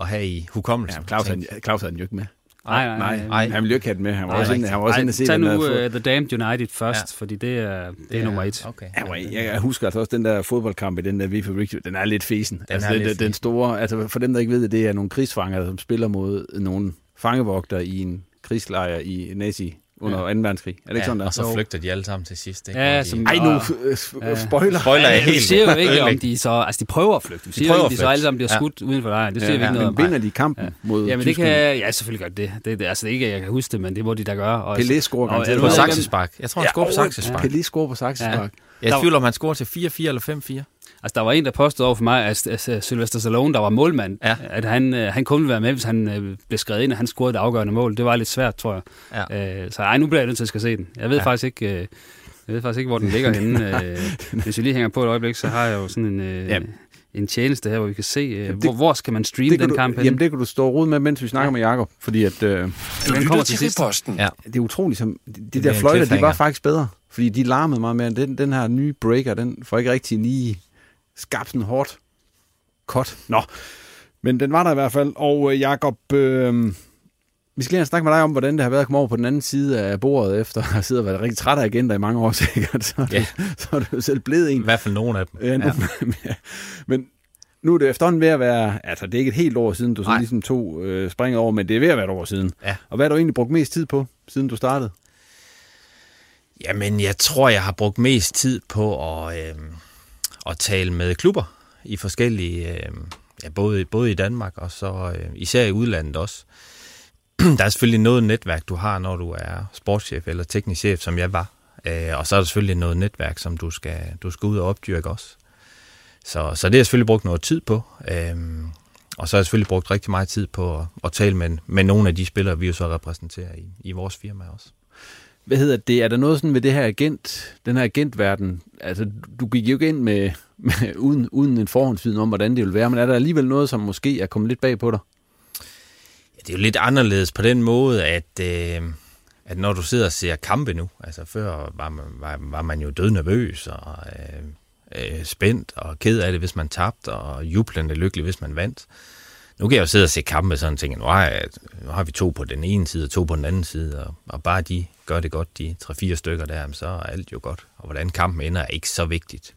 [SPEAKER 5] at have i hukommelsen.
[SPEAKER 3] Ja, Claus, han, Claus havde den jo ikke med.
[SPEAKER 4] Nej, nej, nej,
[SPEAKER 3] nej. Han ville jo ikke have den med. Han var nej, også inde, han var også inde
[SPEAKER 4] at se Tag nu uh, The Damned United først, ja. fordi det er, det, er nummer et.
[SPEAKER 5] Okay.
[SPEAKER 3] Ja, jeg, jeg husker altså også den der fodboldkamp i den der VF Victory. Den er lidt fesen. Den, altså, den, den store, altså for dem, der ikke ved det, det er nogle krigsfanger, som spiller mod nogle fangevogter i en krigslejr i Nazi under ja. 2. verdenskrig. Er det ikke
[SPEAKER 5] ja,
[SPEAKER 3] sådan der?
[SPEAKER 5] og så flygter de alle sammen til sidst. Ikke?
[SPEAKER 4] Ja,
[SPEAKER 5] de,
[SPEAKER 4] som,
[SPEAKER 3] ej, nu ja. spoiler.
[SPEAKER 5] Spoiler er helt.
[SPEAKER 4] Vi siger jo ikke, om de så... Altså, de prøver at flygte. Vi siger de, jo, om de så alle sammen bliver skudt ja. uden for lejren. Det siger ja, vi ikke noget
[SPEAKER 3] om. Men vinder de kampen ja. mod
[SPEAKER 4] Ja, men det kan... Ja, selvfølgelig gør det. det, det altså, det er ikke, jeg kan huske det, men det må de da gøre.
[SPEAKER 3] Også. Pelé scorer
[SPEAKER 5] garanteret. På Saxespark. Jeg tror, han scorer på Saxespark.
[SPEAKER 3] Pelé scorer på Saxespark.
[SPEAKER 5] Jeg er i tvivl om, han scorer til 4-4 eller 5-4.
[SPEAKER 4] Altså, der var en, der påstod over for mig, at, at Sylvester Stallone, der var målmand, ja. at han, øh, han kunne ville være med, hvis han øh, blev skrevet ind, og han scorede det afgørende mål. Det var lidt svært, tror jeg. Ja. Øh, så ej, nu bliver jeg nødt til at skal se den. Jeg ved ja. faktisk ikke... Øh, jeg ved faktisk ikke, hvor den ligger henne. Øh, hvis vi lige hænger på et øjeblik, så har jeg jo sådan en, øh, ja. en tjeneste her, hvor vi kan se, jamen, det, hvor, hvor skal man streame den
[SPEAKER 3] du,
[SPEAKER 4] kamp
[SPEAKER 3] Jamen, det kan du stå rod med, mens vi snakker ja. med Jakob, fordi at... Øh,
[SPEAKER 6] den kommer til sidst.
[SPEAKER 3] Ja. Det er utroligt, som de, de der fløjter, de var faktisk bedre, fordi de larmede meget mere. Den, den her nye breaker, den får ikke rigtig lige skabt sådan hårdt kort. Nå, men den var der i hvert fald. Og øh, Jakob, øh, vi skal lige snakke med dig om, hvordan det har været at komme over på den anden side af bordet, efter at have siddet og været rigtig træt af agenter i mange år sikkert. Så, ja. du, så er du selv blevet en.
[SPEAKER 5] I hvert fald nogen af dem.
[SPEAKER 3] Ja, ja. Men nu er det efterhånden ved at være, altså det er ikke et helt år siden, du sådan ligesom to øh, springer over, men det er ved at være et år siden.
[SPEAKER 5] Ja.
[SPEAKER 3] Og hvad har du egentlig brugt mest tid på, siden du startede?
[SPEAKER 5] Jamen, jeg tror, jeg har brugt mest tid på at... Øh at tale med klubber i forskellige, øh, ja, både, både i Danmark og så øh, især i udlandet også. der er selvfølgelig noget netværk, du har, når du er sportschef eller teknisk chef, som jeg var. Øh, og så er der selvfølgelig noget netværk, som du skal, du skal ud og opdyrke også. Så, så det har jeg selvfølgelig brugt noget tid på. Øh, og så har jeg selvfølgelig brugt rigtig meget tid på at, at tale med, med nogle af de spillere, vi jo så repræsenterer i, i vores firma også
[SPEAKER 3] hvad hedder det, er der noget sådan ved det her agent, den her agentverden, altså du gik jo ikke ind med, med uden, uden en forhåndsviden om, hvordan det ville være, men er der alligevel noget, som måske er kommet lidt bag på dig?
[SPEAKER 5] Ja, det er jo lidt anderledes på den måde, at, øh, at når du sidder og ser kampe nu, altså før var man, var, var man jo død nervøs og øh, øh, spændt og ked af det, hvis man tabte, og jublende lykkelig, hvis man vandt. Nu kan jeg jo sidde og se kampe sådan og tænke, nu har, jeg, nu har vi to på den ene side og to på den anden side, og, og bare de gør det godt, de tre-fire stykker der, så er alt jo godt. Og hvordan kampen ender er ikke så vigtigt.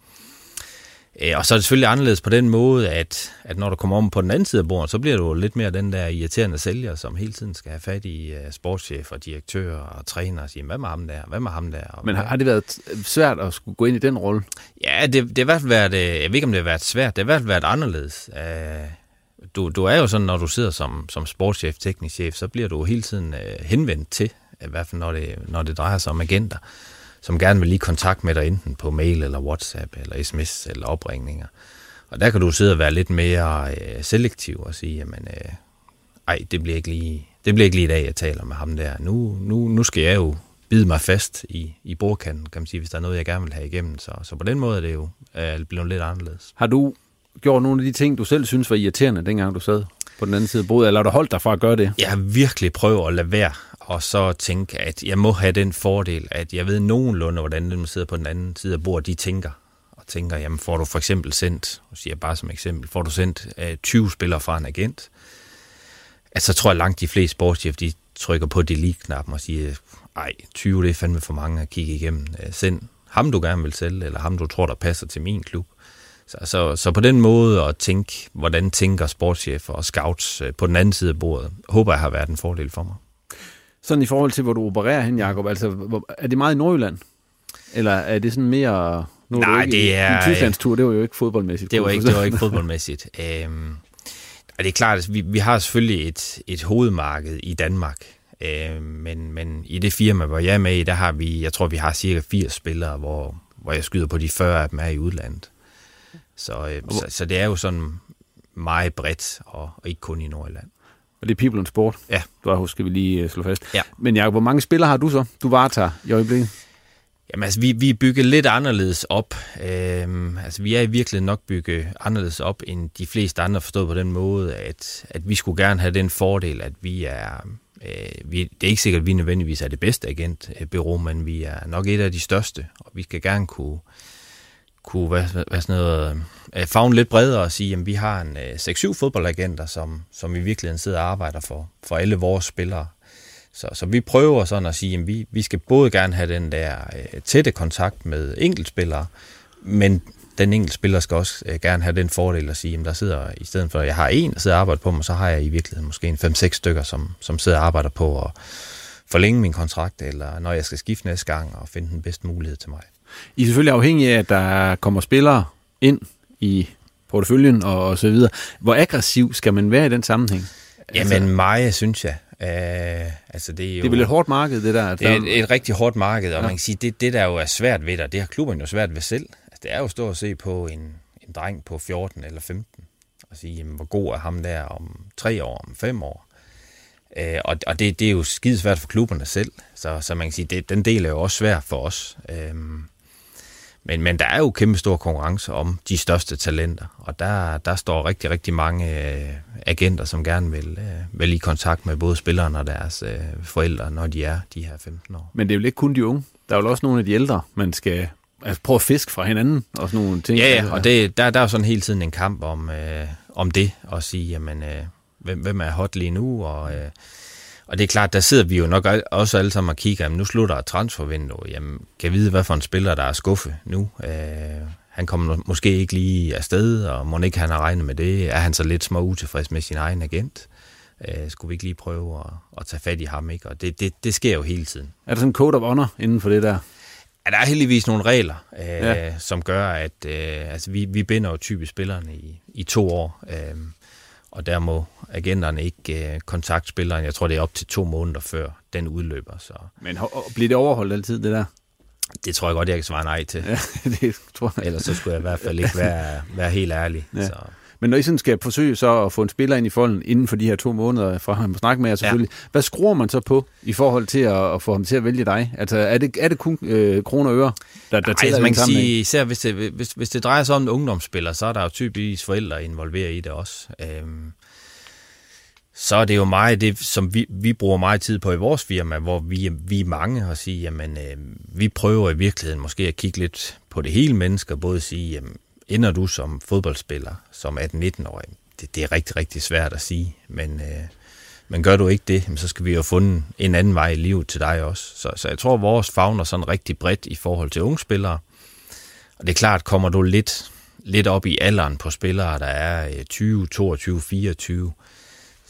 [SPEAKER 5] Øh, og så er det selvfølgelig anderledes på den måde, at, at når du kommer om på den anden side af bordet, så bliver du lidt mere den der irriterende sælger, som hele tiden skal have fat i uh, sportschefer, direktører og træner og sige, hvad med ham der, hvad med ham der? Og
[SPEAKER 3] Men har, har det været svært at skulle gå ind i den rolle?
[SPEAKER 5] Ja, det, det har i hvert fald været, øh, jeg ved ikke om det har været svært, det har i hvert fald været anderledes. Du, du er jo sådan, når du sidder som, som sportschef, teknisk chef, så bliver du hele tiden øh, henvendt til, i hvert fald når det, når det drejer sig om agenter, som gerne vil lige kontakt med dig enten på mail eller WhatsApp eller sms eller opringninger. Og der kan du sidde og være lidt mere øh, selektiv og sige, jamen, øh, ej, det bliver, ikke lige, det bliver ikke lige i dag, jeg taler med ham der. Nu, nu, nu skal jeg jo bide mig fast i, i bordkanten, kan man sige, hvis der er noget, jeg gerne vil have igennem. Så, så på den måde er det jo øh, blevet lidt anderledes.
[SPEAKER 3] Har du gjort nogle af de ting, du selv synes var irriterende, dengang du sad på den anden side af bordet, eller har du holdt dig fra at gøre det?
[SPEAKER 5] Jeg har virkelig prøvet at lade være, og så tænke, at jeg må have den fordel, at jeg ved nogenlunde, hvordan dem, der sidder på den anden side af bordet, de tænker. Og tænker, jamen får du for eksempel sendt, og siger bare som eksempel, får du sendt øh, uh, 20 spillere fra en agent, at så tror jeg langt de fleste sportschef, de trykker på delete-knappen og siger, ej, 20 det er fandme for mange at kigge igennem. Uh, send ham, du gerne vil sælge, eller ham, du tror, der passer til min klub. Så, så, så på den måde at tænke, hvordan tænker sportschefer og scouts øh, på den anden side af bordet, håber jeg har været en fordel for mig.
[SPEAKER 3] Sådan i forhold til, hvor du opererer hen, Jacob, altså er det meget i Nordjylland? Eller er det sådan mere...
[SPEAKER 5] Nu Nej, det, det er...
[SPEAKER 3] En Tysklandstur, det var jo ikke fodboldmæssigt.
[SPEAKER 5] Det var ikke, det var ikke fodboldmæssigt. øhm, og det er klart, at vi, vi har selvfølgelig et, et hovedmarked i Danmark, øh, men, men i det firma, hvor jeg er med i, der har vi, jeg tror, vi har cirka 80 spillere, hvor, hvor jeg skyder på de 40 af dem er i udlandet. Så, øh, så, så det er jo sådan meget bredt, og, og ikke kun i Nordjylland.
[SPEAKER 3] Og det er People and Sport?
[SPEAKER 5] Ja.
[SPEAKER 3] Du har skal vi lige uh, slå fast.
[SPEAKER 5] Ja.
[SPEAKER 3] Men Jacob, hvor mange spillere har du så, du varetager i øjeblikket?
[SPEAKER 5] Jamen altså, vi, vi er bygget lidt anderledes op. Øhm, altså, vi er i virkeligheden nok bygget anderledes op, end de fleste andre forstået på den måde, at, at vi skulle gerne have den fordel, at vi er... Øh, vi, det er ikke sikkert, at vi nødvendigvis er det bedste agentbureau, men vi er nok et af de største, og vi skal gerne kunne kunne være, være sådan noget, øh, øh fagne lidt bredere og sige, at vi har en øh, 6-7 fodboldagenter, som, som i virkeligheden sidder og arbejder for, for alle vores spillere. Så, så vi prøver sådan at sige, at vi, vi skal både gerne have den der øh, tætte kontakt med enkeltspillere, men den enkelte spiller skal også øh, gerne have den fordel at sige, at der sidder, i stedet for at jeg har en, der sidder og arbejder på mig, så har jeg i virkeligheden måske en 5-6 stykker, som, som sidder og arbejder på at forlænge min kontrakt, eller når jeg skal skifte næste gang og finde den bedste mulighed til mig.
[SPEAKER 3] I er selvfølgelig afhængige af, at der kommer spillere ind i porteføljen og, og så videre. Hvor aggressiv skal man være i den sammenhæng?
[SPEAKER 5] Jamen altså, mig, synes jeg. Uh, altså det, er jo,
[SPEAKER 3] det er vel et hårdt marked, det der?
[SPEAKER 5] Det er et, et rigtig hårdt marked, og ja. man kan sige, det, det der jo er svært ved det, det har klubberne jo svært ved selv. Altså, det er jo at stå og se på en, en dreng på 14 eller 15, og sige, jamen, hvor god er ham der om tre år, om fem år. Uh, og og det, det er jo skidesvært for klubberne selv, så, så man kan sige, det, den del er jo også svær for os. Uh, men, men der er jo kæmpe stor konkurrence om de største talenter, og der, der står rigtig, rigtig mange øh, agenter, som gerne vil, øh, vil i kontakt med både spillerne og deres øh, forældre, når de er de her 15 år.
[SPEAKER 3] Men det er jo ikke kun de unge. Der er jo også nogle af de ældre, man skal altså, prøve at fiske fra hinanden og sådan nogle ting.
[SPEAKER 5] Ja, ja og det, der, der er jo sådan hele tiden en kamp om, øh, om det, og sige, jamen, øh, hvem, hvem er hot lige nu, og... Øh, og det er klart, der sidder vi jo nok også alle sammen og kigger, jamen nu slutter transfervinduet, jamen kan vide, hvad for en spiller, der er skuffe nu. Øh, han kommer måske ikke lige afsted, og må ikke han har regnet med det. Er han så lidt små utilfreds med sin egen agent? Øh, skulle vi ikke lige prøve at, at tage fat i ham? Ikke? Og det, det, det sker jo hele tiden.
[SPEAKER 3] Er der sådan en code of honor inden for det der?
[SPEAKER 5] Ja, der er heldigvis nogle regler, øh, ja. som gør, at øh, altså, vi, vi binder jo typisk spillerne i, i to år. Øh, og der må agenterne ikke øh, kontakte spilleren. Jeg tror, det er op til to måneder før den udløber. Så.
[SPEAKER 3] Men bliver det overholdt altid, det der?
[SPEAKER 5] Det tror jeg godt, jeg kan svare nej til.
[SPEAKER 3] Ja, det tror jeg.
[SPEAKER 5] Ellers så skulle jeg i hvert fald ikke være, være helt ærlig. Ja. Så.
[SPEAKER 3] Men når I sådan skal forsøge så at få en spiller ind i folden inden for de her to måneder, fra ham at snakke med jer selvfølgelig, ja. hvad skruer man så på i forhold til at, at få ham til at vælge dig? Altså er det, er det kun øh, kroner og øre, der, der
[SPEAKER 5] Ej, tæller altså, man kan sige, især hvis det, hvis, hvis det drejer sig om en ungdomsspiller, så er der jo typisk forældre involveret i det også. Øhm, så er det jo meget det, som vi, vi bruger meget tid på i vores firma, hvor vi, vi er mange og sige, jamen, øh, vi prøver i virkeligheden måske at kigge lidt på det hele menneske, og både sige, jamen, ender du som fodboldspiller, som 18-19-årig? Det, det er rigtig, rigtig svært at sige, men, øh, men gør du ikke det, så skal vi jo finde en anden vej i livet til dig også. Så, så jeg tror, at vores fagner sådan rigtig bredt i forhold til unge spillere. Og det er klart, kommer du lidt, lidt op i alderen på spillere, der er 20, 22, 24,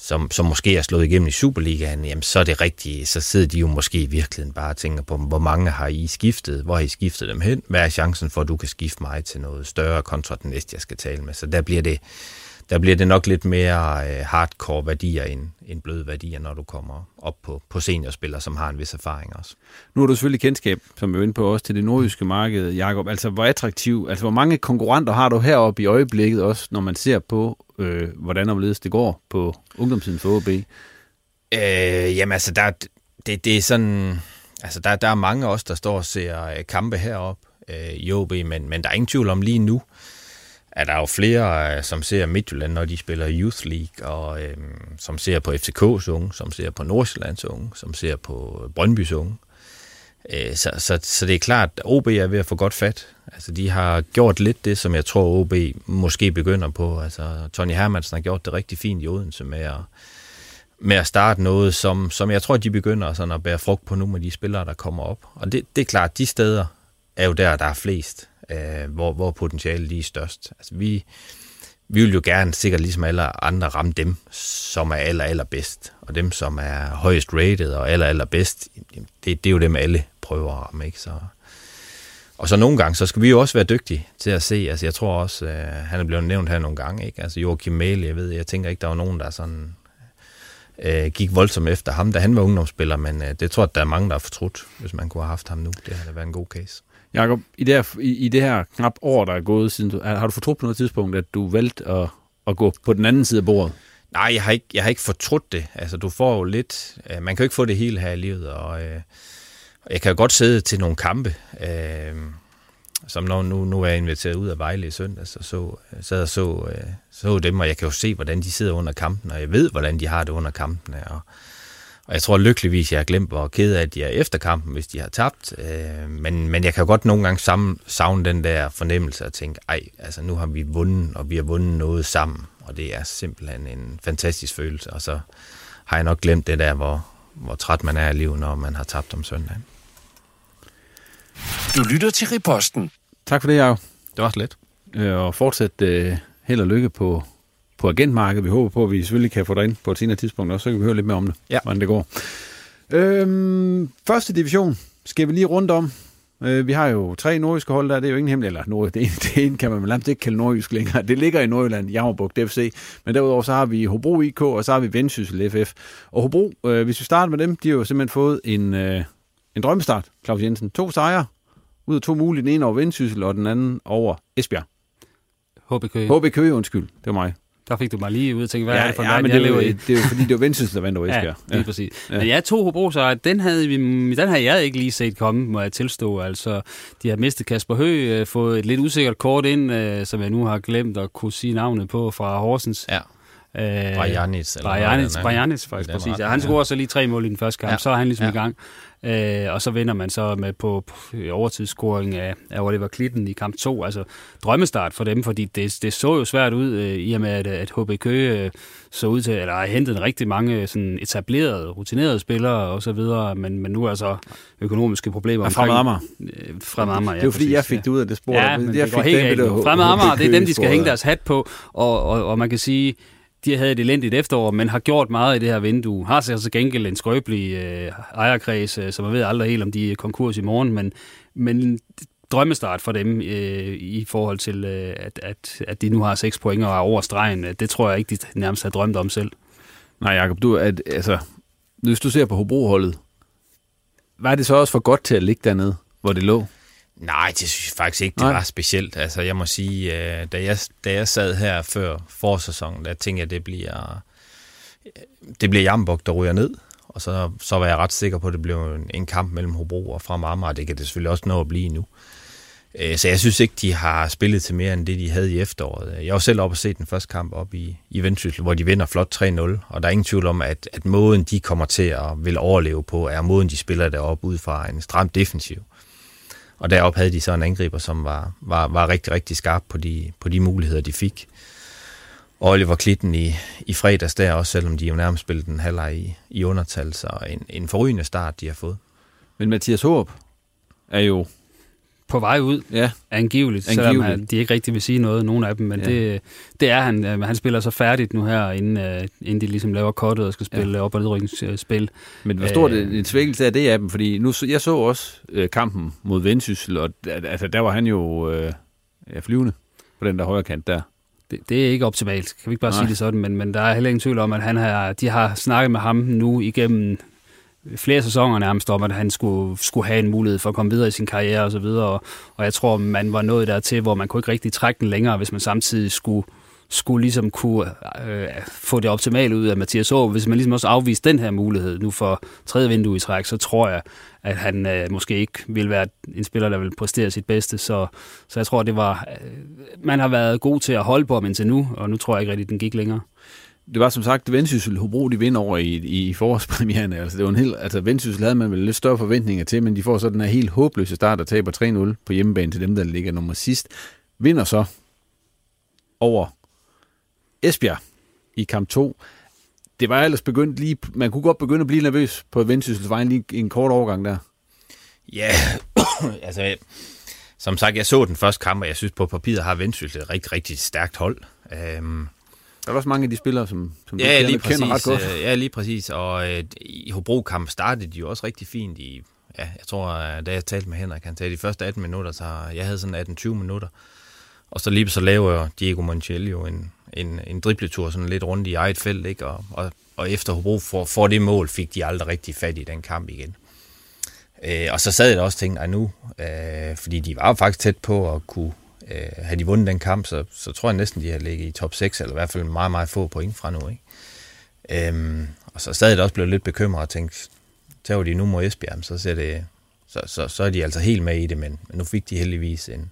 [SPEAKER 5] som, som måske er slået igennem i Superligaen, jamen så er det rigtigt, så sidder de jo måske i virkeligheden bare og tænker på, hvor mange har I skiftet, hvor har I skiftet dem hen, hvad er chancen for, at du kan skifte mig til noget større kontra den næste, jeg skal tale med. Så der bliver det, der bliver det nok lidt mere øh, hardcore værdier end, end bløde værdier, når du kommer op på, på seniorspillere, som har en vis erfaring også.
[SPEAKER 3] Nu har du selvfølgelig kendskab, som vi er inde på også, til det nordjyske marked, Jakob. Altså, hvor attraktiv, altså hvor mange konkurrenter har du heroppe i øjeblikket også, når man ser på, øh, hvordan omledes det går på ungdomssiden for OB? Øh,
[SPEAKER 5] jamen altså, der, det, det er sådan, altså der, der er mange også, der står og ser øh, kampe heroppe øh, i OB, men, men der er ingen tvivl om lige nu, er der jo flere, øh, som ser Midtjylland, når de spiller Youth League, og øh, som ser på FCK's unge, som ser på Nordsjællands unge, som ser på Brøndbys unge. Øh, så, så, så det er klart, at OB er ved at få godt fat. Altså, de har gjort lidt det, som jeg tror, OB måske begynder på. Altså, Tony Hermansen har gjort det rigtig fint i Odense med at, med at starte noget, som, som jeg tror, de begynder sådan at bære frugt på nu med de spillere, der kommer op. Og det, det er klart, de steder er jo der, der er flest, øh, hvor, hvor potentialet lige er størst. Altså, vi, vi vil jo gerne sikkert ligesom alle andre ramme dem, som er aller, aller bedst, Og dem, som er højst rated og aller, aller bedst, det, det er jo dem, alle prøver at ramme. Ikke? Så, og så nogle gange, så skal vi jo også være dygtige til at se. Altså, jeg tror også, øh, han er blevet nævnt her nogle gange. Ikke? Altså, Joachim Mæle, jeg ved, jeg tænker ikke, der var nogen, der sådan øh, gik voldsomt efter ham, da han var ungdomsspiller, men øh, det tror jeg, der er mange, der har fortrudt, hvis man kunne have haft ham nu. Det havde været en god case.
[SPEAKER 3] Jakob, i det, her, i, i det her knap år, der er gået siden, du, har du fortrudt på noget tidspunkt, at du valgte at, at gå på den anden side af bordet?
[SPEAKER 5] Nej, jeg har ikke, jeg har ikke fortrudt det. Altså, du får jo lidt... Øh, man kan jo ikke få det hele her i livet, og øh, jeg kan jo godt sidde til nogle kampe, øh, som når nu, nu er jeg inviteret ud af Vejle i søndag, så, så sad og så, øh, så dem, og jeg kan jo se, hvordan de sidder under kampen, og jeg ved, hvordan de har det under kampen. Og, og jeg tror lykkeligvis, jeg har glemt, hvor ked af, at de er efter kampen, hvis de har tabt. Øh, men, men jeg kan godt nogle gange sammen, savne den der fornemmelse og tænke, ej, altså nu har vi vundet, og vi har vundet noget sammen. Og det er simpelthen en fantastisk følelse. Og så har jeg nok glemt det der, hvor, hvor træt man er i livet, når man har tabt om søndagen.
[SPEAKER 6] Du lytter til Riposten.
[SPEAKER 3] Tak for det, Jacob.
[SPEAKER 5] Det var slet.
[SPEAKER 3] Øh, og fortsat øh, held og lykke på, på agentmarkedet. Vi håber på, at vi selvfølgelig kan få dig ind på et senere tidspunkt, og så kan vi høre lidt mere om det,
[SPEAKER 5] ja.
[SPEAKER 3] hvordan det går. Øhm, første division skal vi lige rundt om. Øh, vi har jo tre nordjyske hold der, det er jo ingen hemmelighed, eller nord, det, ene, det ene kan man nærmest ikke kalde nordjysk længere. Det ligger i Nordjylland, Jammerbugt FC, men derudover så har vi Hobro IK, og så har vi Vendsyssel FF. Og Hobro, øh, hvis vi starter med dem, de har jo simpelthen fået en, øh, en drømmestart, Claus Jensen. To sejre, ud af to mulige. Den ene over Vendsyssel, og den anden over Esbjerg.
[SPEAKER 4] HB Køge.
[SPEAKER 3] HB Køge, undskyld. Det var mig.
[SPEAKER 4] Der fik du mig lige ud og tænke, hvad
[SPEAKER 3] ja,
[SPEAKER 4] er det for
[SPEAKER 3] ja,
[SPEAKER 4] en
[SPEAKER 3] men
[SPEAKER 4] jeg
[SPEAKER 3] det,
[SPEAKER 4] lever i?
[SPEAKER 3] Det er jo fordi, det var Vendsyssel, der vandt over Esbjerg.
[SPEAKER 4] Ja, lige ja. præcis. Ja. Men jeg to Hobro, så den havde, vi, den havde jeg ikke lige set komme, må jeg tilstå. Altså, de har mistet Kasper Høgh, fået et lidt usikkert kort ind, øh, som jeg nu har glemt at kunne sige navnet på fra Horsens.
[SPEAKER 5] Ja. Øh, Brajanic.
[SPEAKER 4] Brajanic, Brajanic faktisk, præcis. Ja, han scorer så lige tre mål i den første kamp, ja. så er han ligesom ja. i gang. Øh, og så vinder man så med på, på overtidsscoring af, af Oliver Klitten i kamp 2. Altså drømmestart for dem, fordi det, det så jo svært ud, øh, i og med at, at HB Køge øh, så ud til, eller har hentet rigtig mange sådan etablerede, rutinerede spillere og så videre, men, men nu er så økonomiske problemer
[SPEAKER 3] ja, Fremad Amager.
[SPEAKER 4] Øh, fremad Amager,
[SPEAKER 3] ja, Det er jo fordi, jeg fik det ud af det spor.
[SPEAKER 4] Ja, men det, jeg fik helt galt. Fremad Amager, det er dem, de skal hænge deres hat på, og, og, og man kan sige, de havde et elendigt efterår, men har gjort meget i det her vindue. Har sig altså gengæld en skrøbelig øh, ejerkreds, øh, så man ved aldrig helt, om de er konkurs i morgen, men, men drømmestart for dem øh, i forhold til, øh, at, at, at de nu har seks point og er over stregen. Øh, det tror jeg ikke, de nærmest har drømt om selv.
[SPEAKER 3] Nej, Jacob, du, at, altså, hvis du ser på Hobro-holdet, var det så også for godt til at ligge dernede, hvor det lå?
[SPEAKER 5] Nej, det synes jeg faktisk ikke, det Nej. var specielt. Altså, jeg må sige, øh, da jeg, da jeg sad her før forsæsonen, der tænkte jeg, det bliver, det bliver Jambok, der ryger ned. Og så, så var jeg ret sikker på, at det blev en, en kamp mellem Hobro og Frem Amager. Det kan det selvfølgelig også nå at blive nu. Øh, så jeg synes ikke, de har spillet til mere end det, de havde i efteråret. Jeg var selv oppe og set den første kamp op i, i Vendsyssel, hvor de vinder flot 3-0. Og der er ingen tvivl om, at, at måden, de kommer til at vil overleve på, er måden, de spiller deroppe ud fra en stram defensiv. Og deroppe havde de så en angriber, som var, var, var rigtig, rigtig skarp på de, på de muligheder, de fik. Og Oliver Klitten i, i fredags der også, selvom de jo nærmest spillede den halvleg i, i undertal, så en, en forrygende start, de har fået.
[SPEAKER 3] Men Mathias Håb er jo
[SPEAKER 4] på vej ud,
[SPEAKER 3] ja.
[SPEAKER 4] angiveligt, angiveligt. selvom han, de ikke rigtig vil sige noget, nogen af dem, men ja. det, det er han. Han spiller så færdigt nu her, inden, uh, inden de ligesom laver kortet og skal spille ja. op- og nedrykningsspil.
[SPEAKER 3] Men hvor stort uh, en svækkelse er det af dem? Fordi nu, jeg så også uh, kampen mod Vendsyssel, og altså, der var han jo uh, ja, flyvende på den der højre kant der.
[SPEAKER 4] Det, det er ikke optimalt, kan vi ikke bare Nej. sige det sådan, men, men der er heller ingen tvivl om, at han har, de har snakket med ham nu igennem flere sæsoner nærmest om, at han skulle, skulle have en mulighed for at komme videre i sin karriere og så videre. Og, og jeg tror, man var nået dertil, hvor man kunne ikke rigtig trække den længere, hvis man samtidig skulle skulle ligesom kunne øh, få det optimale ud af Mathias Aarhus. Hvis man ligesom også afviste den her mulighed nu for tredje vindue i træk, så tror jeg, at han øh, måske ikke vil være en spiller, der vil præstere sit bedste. Så, så jeg tror, det var... Øh, man har været god til at holde på ham indtil nu, og nu tror jeg ikke rigtig, den gik længere.
[SPEAKER 3] Det var som sagt Vendsyssel Hobro, de vinder over i, i forårspremieren. Altså, det var en helt, altså Vendsyssel havde man vel lidt større forventninger til, men de får så den her helt håbløse start og taber 3-0 på hjemmebane til dem, der ligger nummer sidst. Vinder så over Esbjerg i kamp 2. Det var ellers begyndt lige, man kunne godt begynde at blive nervøs på Vendsyssels vej lige en kort overgang der.
[SPEAKER 5] Ja, altså som sagt, jeg så den første kamp, og jeg synes på papiret har Vendsyssel et rigtig, rigtig stærkt hold. Um,
[SPEAKER 3] der er også mange af de spillere, som, som
[SPEAKER 5] ja,
[SPEAKER 3] du
[SPEAKER 5] lige
[SPEAKER 3] kender, kender ret godt.
[SPEAKER 5] Øh, ja, lige præcis. Og øh, i Hobro-kamp startede de jo også rigtig fint i, ja, jeg tror, øh, da jeg talte med Henrik, han sagde de første 18 minutter, så jeg havde sådan 18-20 minutter. Og så lige så laver Diego Montiel jo en, en, en dribletur sådan lidt rundt i eget felt, ikke? Og, og, og efter Hobro får, får det mål, fik de aldrig rigtig fat i den kamp igen. Øh, og så sad jeg da også og tænkte, nu, øh, fordi de var jo faktisk tæt på at kunne øh, havde de vundet den kamp, så, så tror jeg næsten, de har ligget i top 6, eller i hvert fald meget, meget få point fra nu. Ikke? Øhm, og så stadig også blevet lidt bekymret og tænkt, tager de nu mod Esbjerg, så, ser det, så, så, så er de altså helt med i det, men, men nu fik de heldigvis en,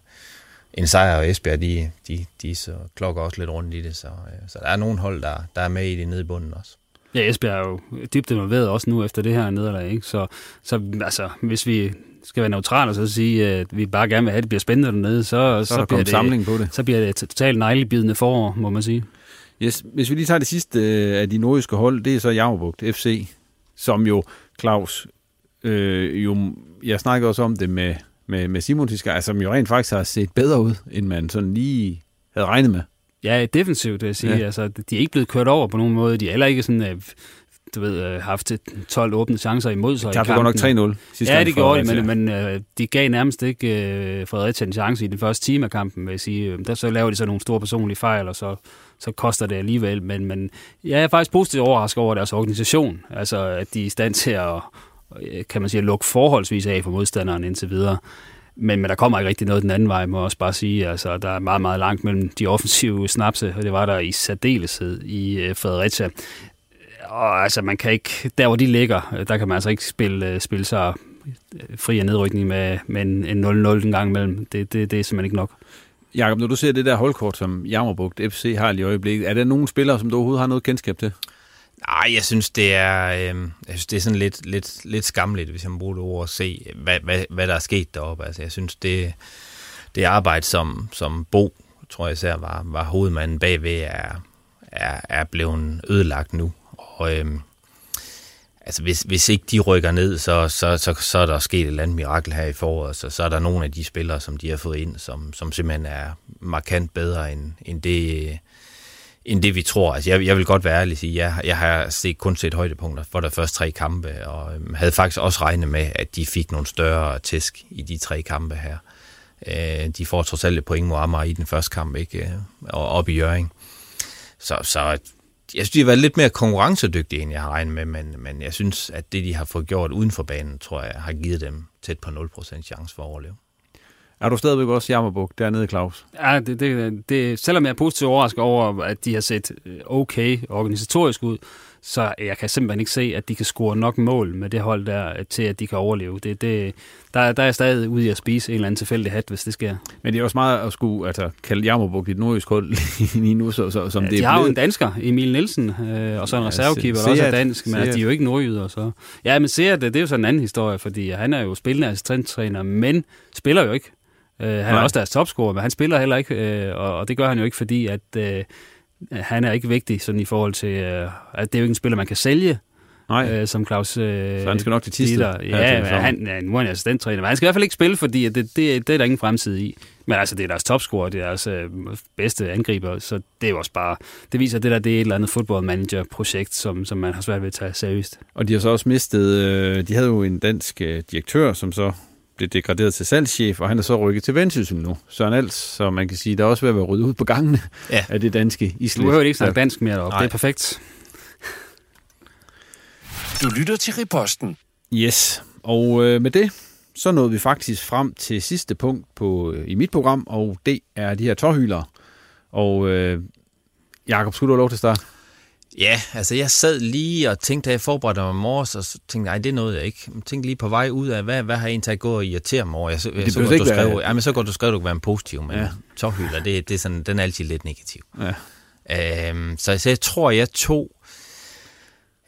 [SPEAKER 5] en sejr, og Esbjerg, de, de, de så klokker også lidt rundt i det, så, øh, så der er nogle hold, der, der er med i det nede i bunden også.
[SPEAKER 4] Ja, Esbjerg er jo dybt involveret også nu efter det her nederlag, ikke? Så, så altså, hvis vi skal være neutral og så sige, at vi bare gerne vil have, at det bliver spændende dernede, så,
[SPEAKER 3] så, så, bliver, det,
[SPEAKER 4] samling
[SPEAKER 3] på det.
[SPEAKER 4] så bliver det totalt neglebidende forår, må man sige.
[SPEAKER 3] Yes. Hvis vi lige tager det sidste øh, af de nordiske hold, det er så Jammerbugt FC, som jo, Claus, øh, jo, jeg snakker også om det med, med, med Simon Tiskaj, som jo rent faktisk har set bedre ud, end man sådan lige havde regnet med.
[SPEAKER 4] Ja, defensivt, vil jeg sige. Ja. Altså, de er ikke blevet kørt over på nogen måde. De er heller ikke sådan øh, du ved, øh, haft 12 åbne chancer imod sig.
[SPEAKER 3] Det godt nok 3-0
[SPEAKER 4] sidste Ja, det gjorde de, men, men øh, de gav nærmest ikke øh, Fredericia en chance i den første time af kampen, vil jeg sige. Der så laver de så nogle store personlige fejl, og så, så koster det alligevel. Men, men jeg er faktisk positivt overrasket over deres organisation. Altså, at de er i stand til at, kan man sige, at lukke forholdsvis af for modstanderen indtil videre. Men, men der kommer ikke rigtig noget den anden vej, må jeg også bare sige. Altså, der er meget, meget langt mellem de offensive snapse, og det var der i særdeleshed i øh, Fredericia og altså, man kan ikke, der hvor de ligger, der kan man altså ikke spille, øh, spille sig øh, fri af nedrykning med, med en, en 0-0 en gang imellem. Det, det, det er simpelthen ikke nok.
[SPEAKER 3] Jakob, når du ser det der holdkort, som Jammerbugt FC har i øjeblikket, er der nogle spillere, som du overhovedet har noget kendskab til?
[SPEAKER 5] Nej, jeg synes, det er, øh, jeg synes, det er sådan lidt, lidt, lidt skamligt, hvis jeg må bruge det ord, at se, hvad, hvad, hvad der er sket deroppe. Altså, jeg synes, det, det arbejde, som, som Bo, tror jeg især, var, var hovedmanden bagved, er, er, er blevet ødelagt nu. Og øhm, altså hvis, hvis ikke de rykker ned, så, så, så, så er der sket et eller andet mirakel her i foråret. Så, så er der nogle af de spillere, som de har fået ind, som, som simpelthen er markant bedre end, end det end det vi tror. Altså, jeg, jeg vil godt være ærlig og sige, jeg, jeg har set, kun set højdepunkter for de første tre kampe, og øhm, havde faktisk også regnet med, at de fik nogle større tæsk i de tre kampe her. Øh, de får trods alt et point mod Amager i den første kamp, ikke? Øh, og op i Jøring. Så, så jeg synes, de har været lidt mere konkurrencedygtige, end jeg har regnet med, men, men jeg synes, at det, de har fået gjort uden for banen, tror jeg, har givet dem tæt på 0% chance for at overleve.
[SPEAKER 3] Er du stadigvæk også jammerbuk dernede, Claus?
[SPEAKER 4] Ja, det, det, det, selvom jeg er positivt overrasket over, at de har set øh, okay organisatorisk ud, så jeg kan simpelthen ikke se, at de kan score nok mål med det hold der, til at de kan overleve. Det, det, der, der er stadig ude i at spise en eller anden tilfældig hat, hvis det sker.
[SPEAKER 3] Men det er også meget at skulle altså, kalde Jammerburg et nordisk hold lige nu, så, så, som ja, det
[SPEAKER 4] de har jo en dansker, Emil Nielsen, øh, og så en ja, reservekeeper, der også er dansk, men altså, de er jo ikke nordjyder. Så. Ja, men ser det, det er jo sådan en anden historie, fordi han er jo spillende assistenttræner, men spiller jo ikke. Uh, han Nej. er også deres topscorer, men han spiller heller ikke, uh, og, og det gør han jo ikke, fordi at uh, han er ikke vigtig sådan i forhold til, uh, at det er jo ikke en spiller, man kan sælge.
[SPEAKER 3] Nej.
[SPEAKER 4] Uh, som Claus uh,
[SPEAKER 3] Så han skal nok til Tisted.
[SPEAKER 4] Ja, men han er en assistenttræner, men han skal i hvert fald ikke spille, fordi det, det, det er der ingen fremtid i. Men altså, det er deres topscorer, det er deres uh, bedste angriber, så det er jo også bare, det viser, at det der det er et eller andet fodboldmanager-projekt, som, som man har svært ved at tage seriøst.
[SPEAKER 3] Og de har så også mistet, de havde jo en dansk direktør, som så blev degraderet til salgschef, og han er så rykket til Vendsyssel nu. Søren Als, så man kan sige, der er også ved at være ryddet ud på gangene ja. af det danske islet.
[SPEAKER 4] Du behøver ikke snakke dansk mere deroppe, det er perfekt.
[SPEAKER 6] Du lytter til Riposten.
[SPEAKER 3] Yes, og øh, med det, så nåede vi faktisk frem til sidste punkt på, øh, i mit program, og det er de her tårhylere. Og øh, Jakob, skulle du have lov til at starte?
[SPEAKER 5] Ja, altså jeg sad lige og tænkte, at jeg forberedte mig i morges, og så tænkte nej, det nåede jeg ikke. Jeg tænkte lige på vej ud af, hvad, hvad har jeg egentlig gå og irritere mig over? Jeg, så, jeg, så, godt, du skrev, være... ja, men så godt, du skrev, du være en positiv, men ja. tårhylder, det, det er sådan, den er altid lidt negativ. Ja. Øhm, så, så jeg tror, jeg tog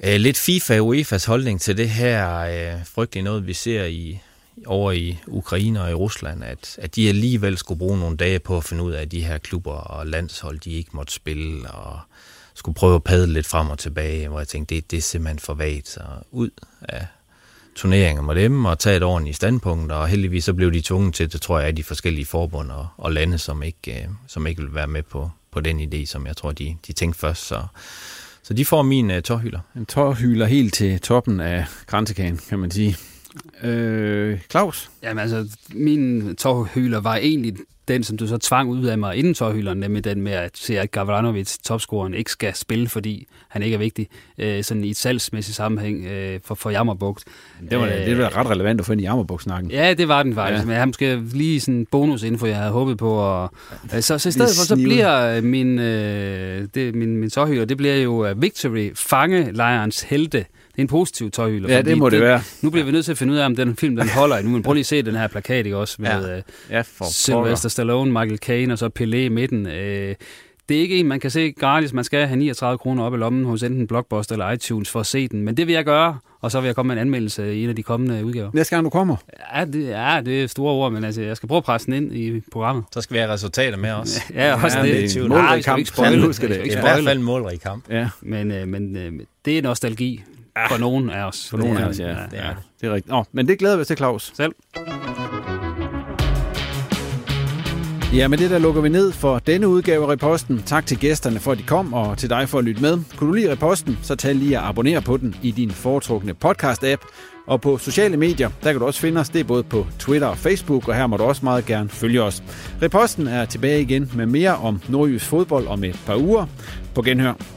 [SPEAKER 5] øh, lidt FIFA og UEFA's holdning til det her øh, frygtelige noget, vi ser i, over i Ukraine og i Rusland, at, at de alligevel skulle bruge nogle dage på at finde ud af, at de her klubber og landshold, de ikke måtte spille, og skulle prøve at padle lidt frem og tilbage, hvor jeg tænkte, det, det er simpelthen for vagt. Så ud af turneringer med dem og tage et ordentligt standpunkt, og heldigvis så blev de tvunget til det, tror jeg, af de forskellige forbund og, og lande, som ikke, øh, som ikke vil være med på, på den idé, som jeg tror, de, de tænkte først. Så, så de får min uh, tårhylder.
[SPEAKER 3] En tårhylder helt til toppen af grænsekagen, kan man sige. Øh, Claus?
[SPEAKER 4] Jamen altså, min tårhylder var egentlig den, som du så tvang ud af mig inden tårhylderen, nemlig den med at se, at Gavranovic, topscoren, ikke skal spille, fordi han ikke er vigtig, øh, sådan i et salgsmæssigt sammenhæng øh, for, for Jammerbugt.
[SPEAKER 3] Det var, øh, det var ret relevant at få ind i Jammerbugt-snakken.
[SPEAKER 4] Ja, det var den faktisk, ja. men jeg har måske lige sådan en bonusinfo, jeg havde håbet på. Og, øh, så, så i stedet for, så bliver min, øh, det, min, min tårhylder, det bliver jo Victory, fangelejrens helte, det er en positiv tøjhylder.
[SPEAKER 3] Ja, det må det, det være.
[SPEAKER 4] Nu bliver vi nødt til at finde ud af, om den film den holder Nu Men prøv lige at se den her plakat, ikke også? Med ja. Ja, for Sylvester Stallone, Michael Caine og så Pelé i midten. Øh, det er ikke en, man kan se gratis. Man skal have 39 kroner op i lommen hos enten Blockbuster eller iTunes for at se den. Men det vil jeg gøre, og så vil jeg komme med en anmeldelse i en af de kommende udgaver.
[SPEAKER 3] Næste gang du kommer?
[SPEAKER 4] Ja, det, ja, det er store ord, men altså, jeg skal prøve at presse den ind i programmet.
[SPEAKER 5] Så skal vi have resultater med os.
[SPEAKER 4] ja, også
[SPEAKER 3] ja,
[SPEAKER 4] det.
[SPEAKER 3] det er en målrig kamp. Ikke
[SPEAKER 5] huske det. I hvert fald en målrig kamp.
[SPEAKER 4] Ja. Men, øh, men øh, det er nostalgi ja. for nogen af os.
[SPEAKER 3] For nogen af os, ja. ja. Det er, det er rigtigt. Nå, men det glæder vi til, Claus.
[SPEAKER 4] Selv.
[SPEAKER 3] Ja, med det der lukker vi ned for denne udgave af Reposten. Tak til gæsterne for, at de kom, og til dig for at lytte med. Kunne du lide Reposten, så tag lige at abonnere på den i din foretrukne podcast-app. Og på sociale medier, der kan du også finde os. Det er både på Twitter og Facebook, og her må du også meget gerne følge os. Reposten er tilbage igen med mere om nordjysk fodbold om et par uger. På genhør.